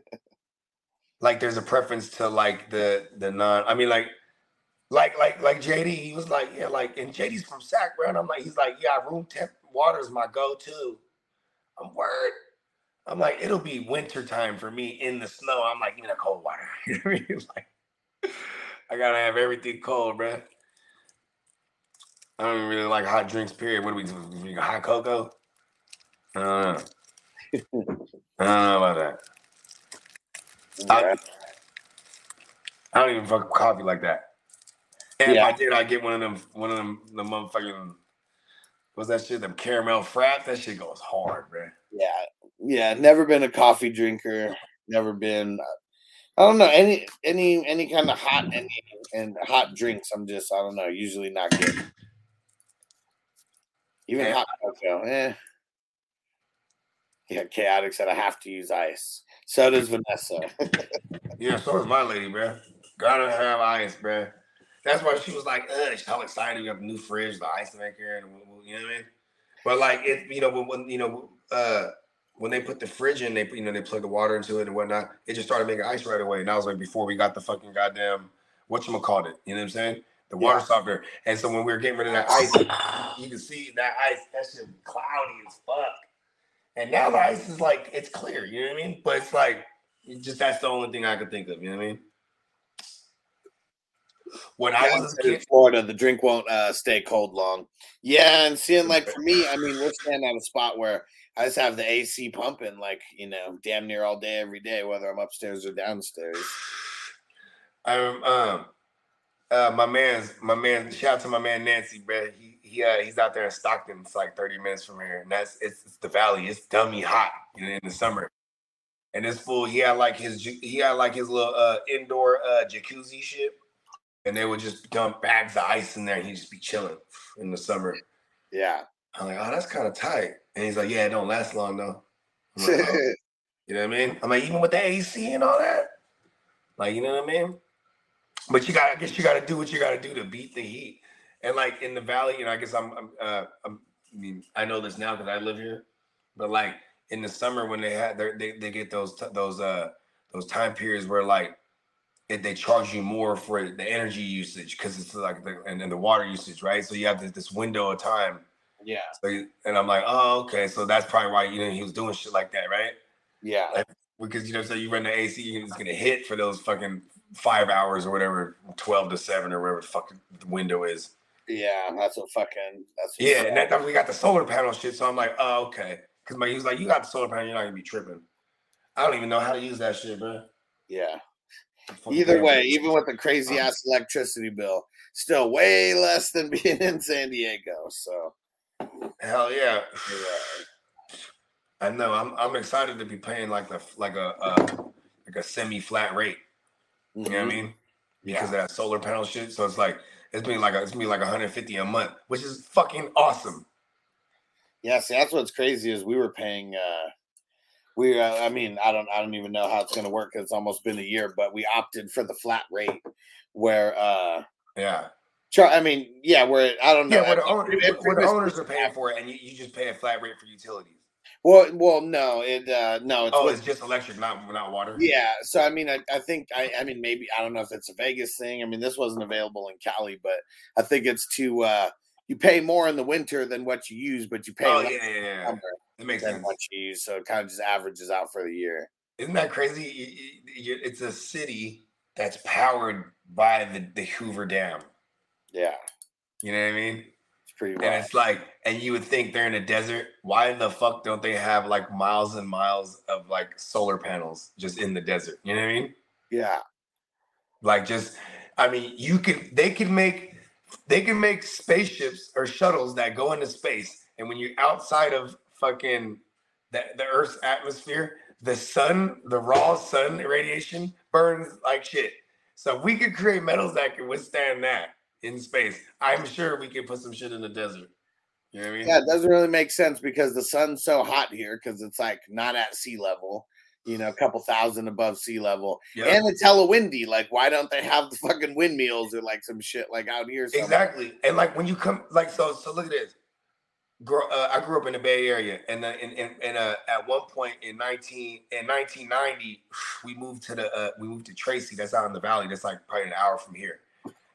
like there's a preference to like the the non. I mean like like like like JD. He was like yeah like and JD's from Sac, bro. And I'm like he's like yeah room temp water is my go to. I'm word. I'm like it'll be winter time for me in the snow. I'm like even a cold water. I? Like I gotta have everything cold, bro. I don't really like hot drinks. Period. What do we do? Hot cocoa? I don't know. I don't know about that. Yeah. I don't even fuck coffee like that. And Yeah. if I did, I get one of them, one of them, the motherfucking, what's that shit? Them caramel fraps. That shit goes hard, bro. Yeah, yeah. Never been a coffee drinker. Never been. I don't know any any any kind of hot any and hot drinks. I'm just I don't know. Usually not good. Even Yeah. hot cocoa. Eh. Yeah, chaotic said I have to use ice. So does Vanessa. Yeah, so does my lady, bro. Gotta have ice, bro. That's why she was like, "Ugh, she's all excited. We have a new fridge, the ice maker, and you know what I mean." But like, it, you know, when, you know, uh, when they put the fridge in, they you know they plug the water into it and whatnot. It just started making ice right away, and that was like before we got the fucking goddamn what you called it. You know what I'm saying? The water Yeah. softener. And so when we were getting rid of that ice, you can see that ice. That shit was cloudy as fuck. And now the ice is like it's clear. You know what I mean? But it's like it just that's the only thing I could think of. You know what I mean? When I was in Florida, the drink won't uh, stay cold long. Yeah, and seeing like for me, I mean, we're standing at a spot where I just have the AC pumping, like you know, damn near all day, every day, whether I'm upstairs or downstairs. um, um, uh, my man's my man. Shout out to my man Nancy, bro. He he uh, he's out there in Stockton. It's like thirty minutes from here, and that's it's, it's the valley. It's dummy hot you know, in the summer. And this fool, he had like his he had like his little uh, indoor uh, jacuzzi shit, and they would just dump bags of ice in there, and he'd just be chilling in the summer. Yeah, I'm like, oh, that's kind of tight. And he's like, yeah, it don't last long though. Like, "Oh." You know what I mean? I'm like, even with the AC and all that, like, you know what I mean? But you got, I guess you got to do what you got to do to beat the heat. And like in the valley, you know, I guess I'm, I'm, uh, I'm I mean, I know this now because I live here. But like in the summer when they had, their, they they get those those uh those time periods where like if they charge you more for the energy usage because it's like the and then the water usage, right? So you have this, this window of time. yeah, So you- and I'm like, oh, okay. So that's probably why you know he was doing shit like that, right? yeah, because you know, so you run the AC, you're just gonna hit for those fucking five hours or whatever, twelve to seven or whatever the fucking the window is. Yeah. That's what fucking. That's what Yeah, and that, we got the solar panel shit, so I'm like, oh okay, because my he was like, you got the solar panel, you're not gonna be tripping. I don't even know how to use that shit, bro. yeah. Either way, even with the crazy ass electricity bill, still way less than being in San Diego. So hell yeah. yeah. I know. I'm I'm excited to be paying like the like a uh, like a semi flat rate. You know what I Mhm. mean? Because of that solar panel shit. So it's like it's been like a, it's been like 150 a month, which is fucking awesome. Yeah, see, that's what's crazy is we were paying. uh We, uh, I mean, I don't, I don't even know how it's going to work. It's almost been a year, but we opted for the flat rate, where, uh Yeah. char- I mean, yeah, where I don't know. Yeah, where the, own, where the owners are paying for it, and you, you just pay a flat rate for utilities. Well, well, no, it, uh no, it's Oh, it's just electric, not not water. Yeah, so I mean, I, I think I, I mean maybe I don't know if it's a Vegas thing. I mean, this wasn't available in Cali, but I think it's to uh you pay more in the winter than what you use, but you pay Oh yeah, yeah, yeah. It makes sense. what you use, so it kind of just averages out for the year. Isn't that crazy? It's a city that's powered by the, the Hoover Dam. Yeah, You know what I mean? Pretty And it's like, and you would think they're in a desert. Why the fuck don't they have like miles and miles of like solar panels just in the desert? You know what I mean? Yeah, Like just, I mean, you could, they can make, they can make spaceships or shuttles that go into space, and when you're outside of fucking the, the Earth's atmosphere, the sun, the raw sun radiation burns like shit. So we could create metals that can withstand that in space, I'm sure we could put some shit in the desert. You know what I mean? yeah, it doesn't really make sense because the sun's so hot here because it's like not at sea level. you know, a couple thousand above sea level. Yep. And it's hella windy. Like, why don't they have the fucking windmills or like some shit like out here? somewhere? Exactly. And like when you come, like so, so look at this. Girl, uh, I grew up in the Bay Area, and uh, in, in, in uh, at one point in nineteen in nineteen ninety, we moved to the uh, we moved to Tracy. That's out in the valley. That's like probably an hour from here,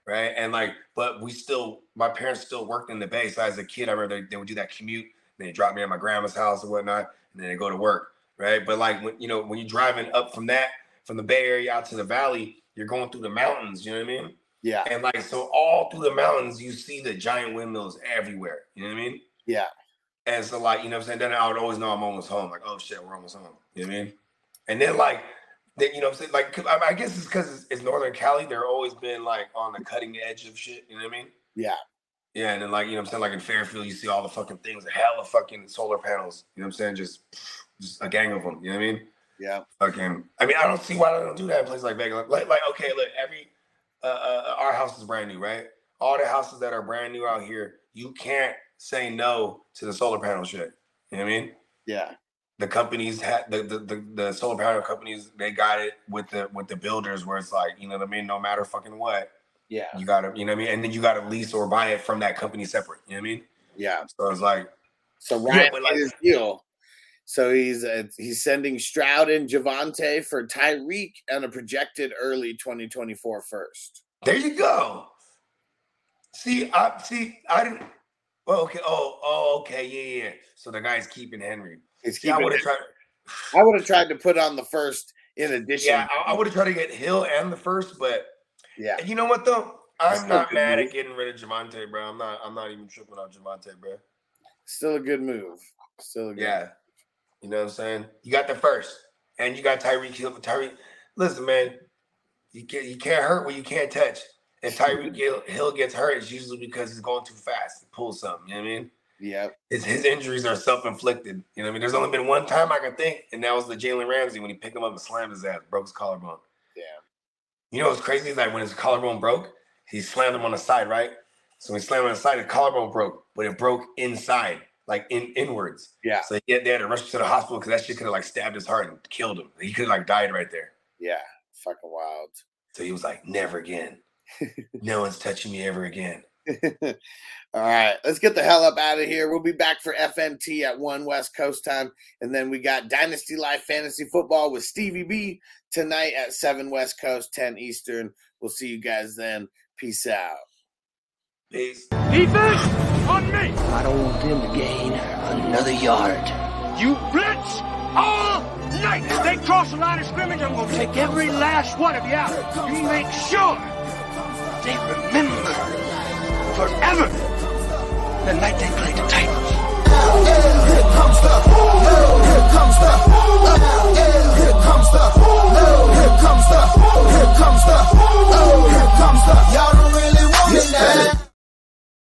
right? And like, but we still, my parents still worked in the Bay. So as a kid, I remember they, they would do that commute. And they drop me at my grandma's house or whatnot, and then they go to work, right? But like when you know when you're driving up from that from the Bay Area out to the valley, you're going through the mountains. You know what I mean? Yeah. And like so, all through the mountains, you see the giant windmills everywhere. You know what I mean? Yeah. And so, like, you know what I'm saying? Then I would always know I'm almost home. Like, oh shit, we're almost home. You know what I mean? And then, like, then, you know what I'm saying? like I, I guess it's because it's, it's Northern Cali. They're always been, like, on the cutting edge of shit. You know what I mean? Yeah. Yeah. And then, like, you know what I'm saying? Like, in Fairfield, you see all the fucking things, a hell of fucking solar panels. You know what I'm saying? Just, just a gang of them. You know what I mean? Yeah. Fucking, I mean, I don't see why they don't do that in places like Vegas. Like, like, okay, look, every, uh, uh, our house is brand new, right? All the houses that are brand new out here, you can't say no to the solar panel shit. You know what I mean? Yeah. The companies had the, the the the solar panel companies they got it with the with the builders where it's like you know what I mean no matter fucking what Yeah. you gotta you know what I mean and then you gotta lease or buy it from that company separate you know what I mean Yeah. so it's like So Yeah, Ryan but like- his deal. So he's uh, he's sending Stroud and Javonte for Tyreek and a projected early 2024 first. there you go see I see I didn't well okay oh oh okay yeah yeah so the guy's keeping Henry He's yeah I would have tried I would have tried to put on the first in addition. yeah I, I would have tried to get Hill and the first but yeah. you know what though I'm not mad move. at getting rid of Javonte bro I'm not I'm not even tripping on Javonte bro Still a good move. Still a good Yeah. You know what I'm saying? You got the first, and you got Tyreek Hill. Tyreek, listen, man, you can't you can't hurt what you can't touch. If Tyreek Hill, Hill gets hurt, it's usually because he's going too fast. He pulls something. You know what I mean? Yep. His his injuries are self inflicted. You know what I mean? There's only been one time I can think, and that was the Jalen Ramsey when he picked him up and slammed his ass, broke his collarbone. Yeah. You know what's crazy is like when his collarbone broke, he slammed him on the side, right? So when he slammed him on the side, the collarbone broke, but it broke inside, like in inwards. Yeah. So he had, they had to rush him to the hospital because that shit could have like stabbed his heart and killed him. He could have like died right there. Yeah. Fucking wild. So he was like, never again. no one's touching me ever again. All right, let's get the hell up out of here. We'll be back for FNT at 1 West Coast time. And then we got Dynasty Life Fantasy Football with Stevie B tonight at 7 West Coast, 10 Eastern. We'll see you guys then. Peace out. Peace. Defense on me. I don't want them to gain another yard. You blitz all night. If they cross the line of scrimmage, I'm gonna take every last one of you out. You make sure they remember forever. The night they played the Titans. Here comes the, boom. here comes the, boom. here comes the, boom. here comes the, boom. here comes the, boom. here comes the, y'all don't really want it now.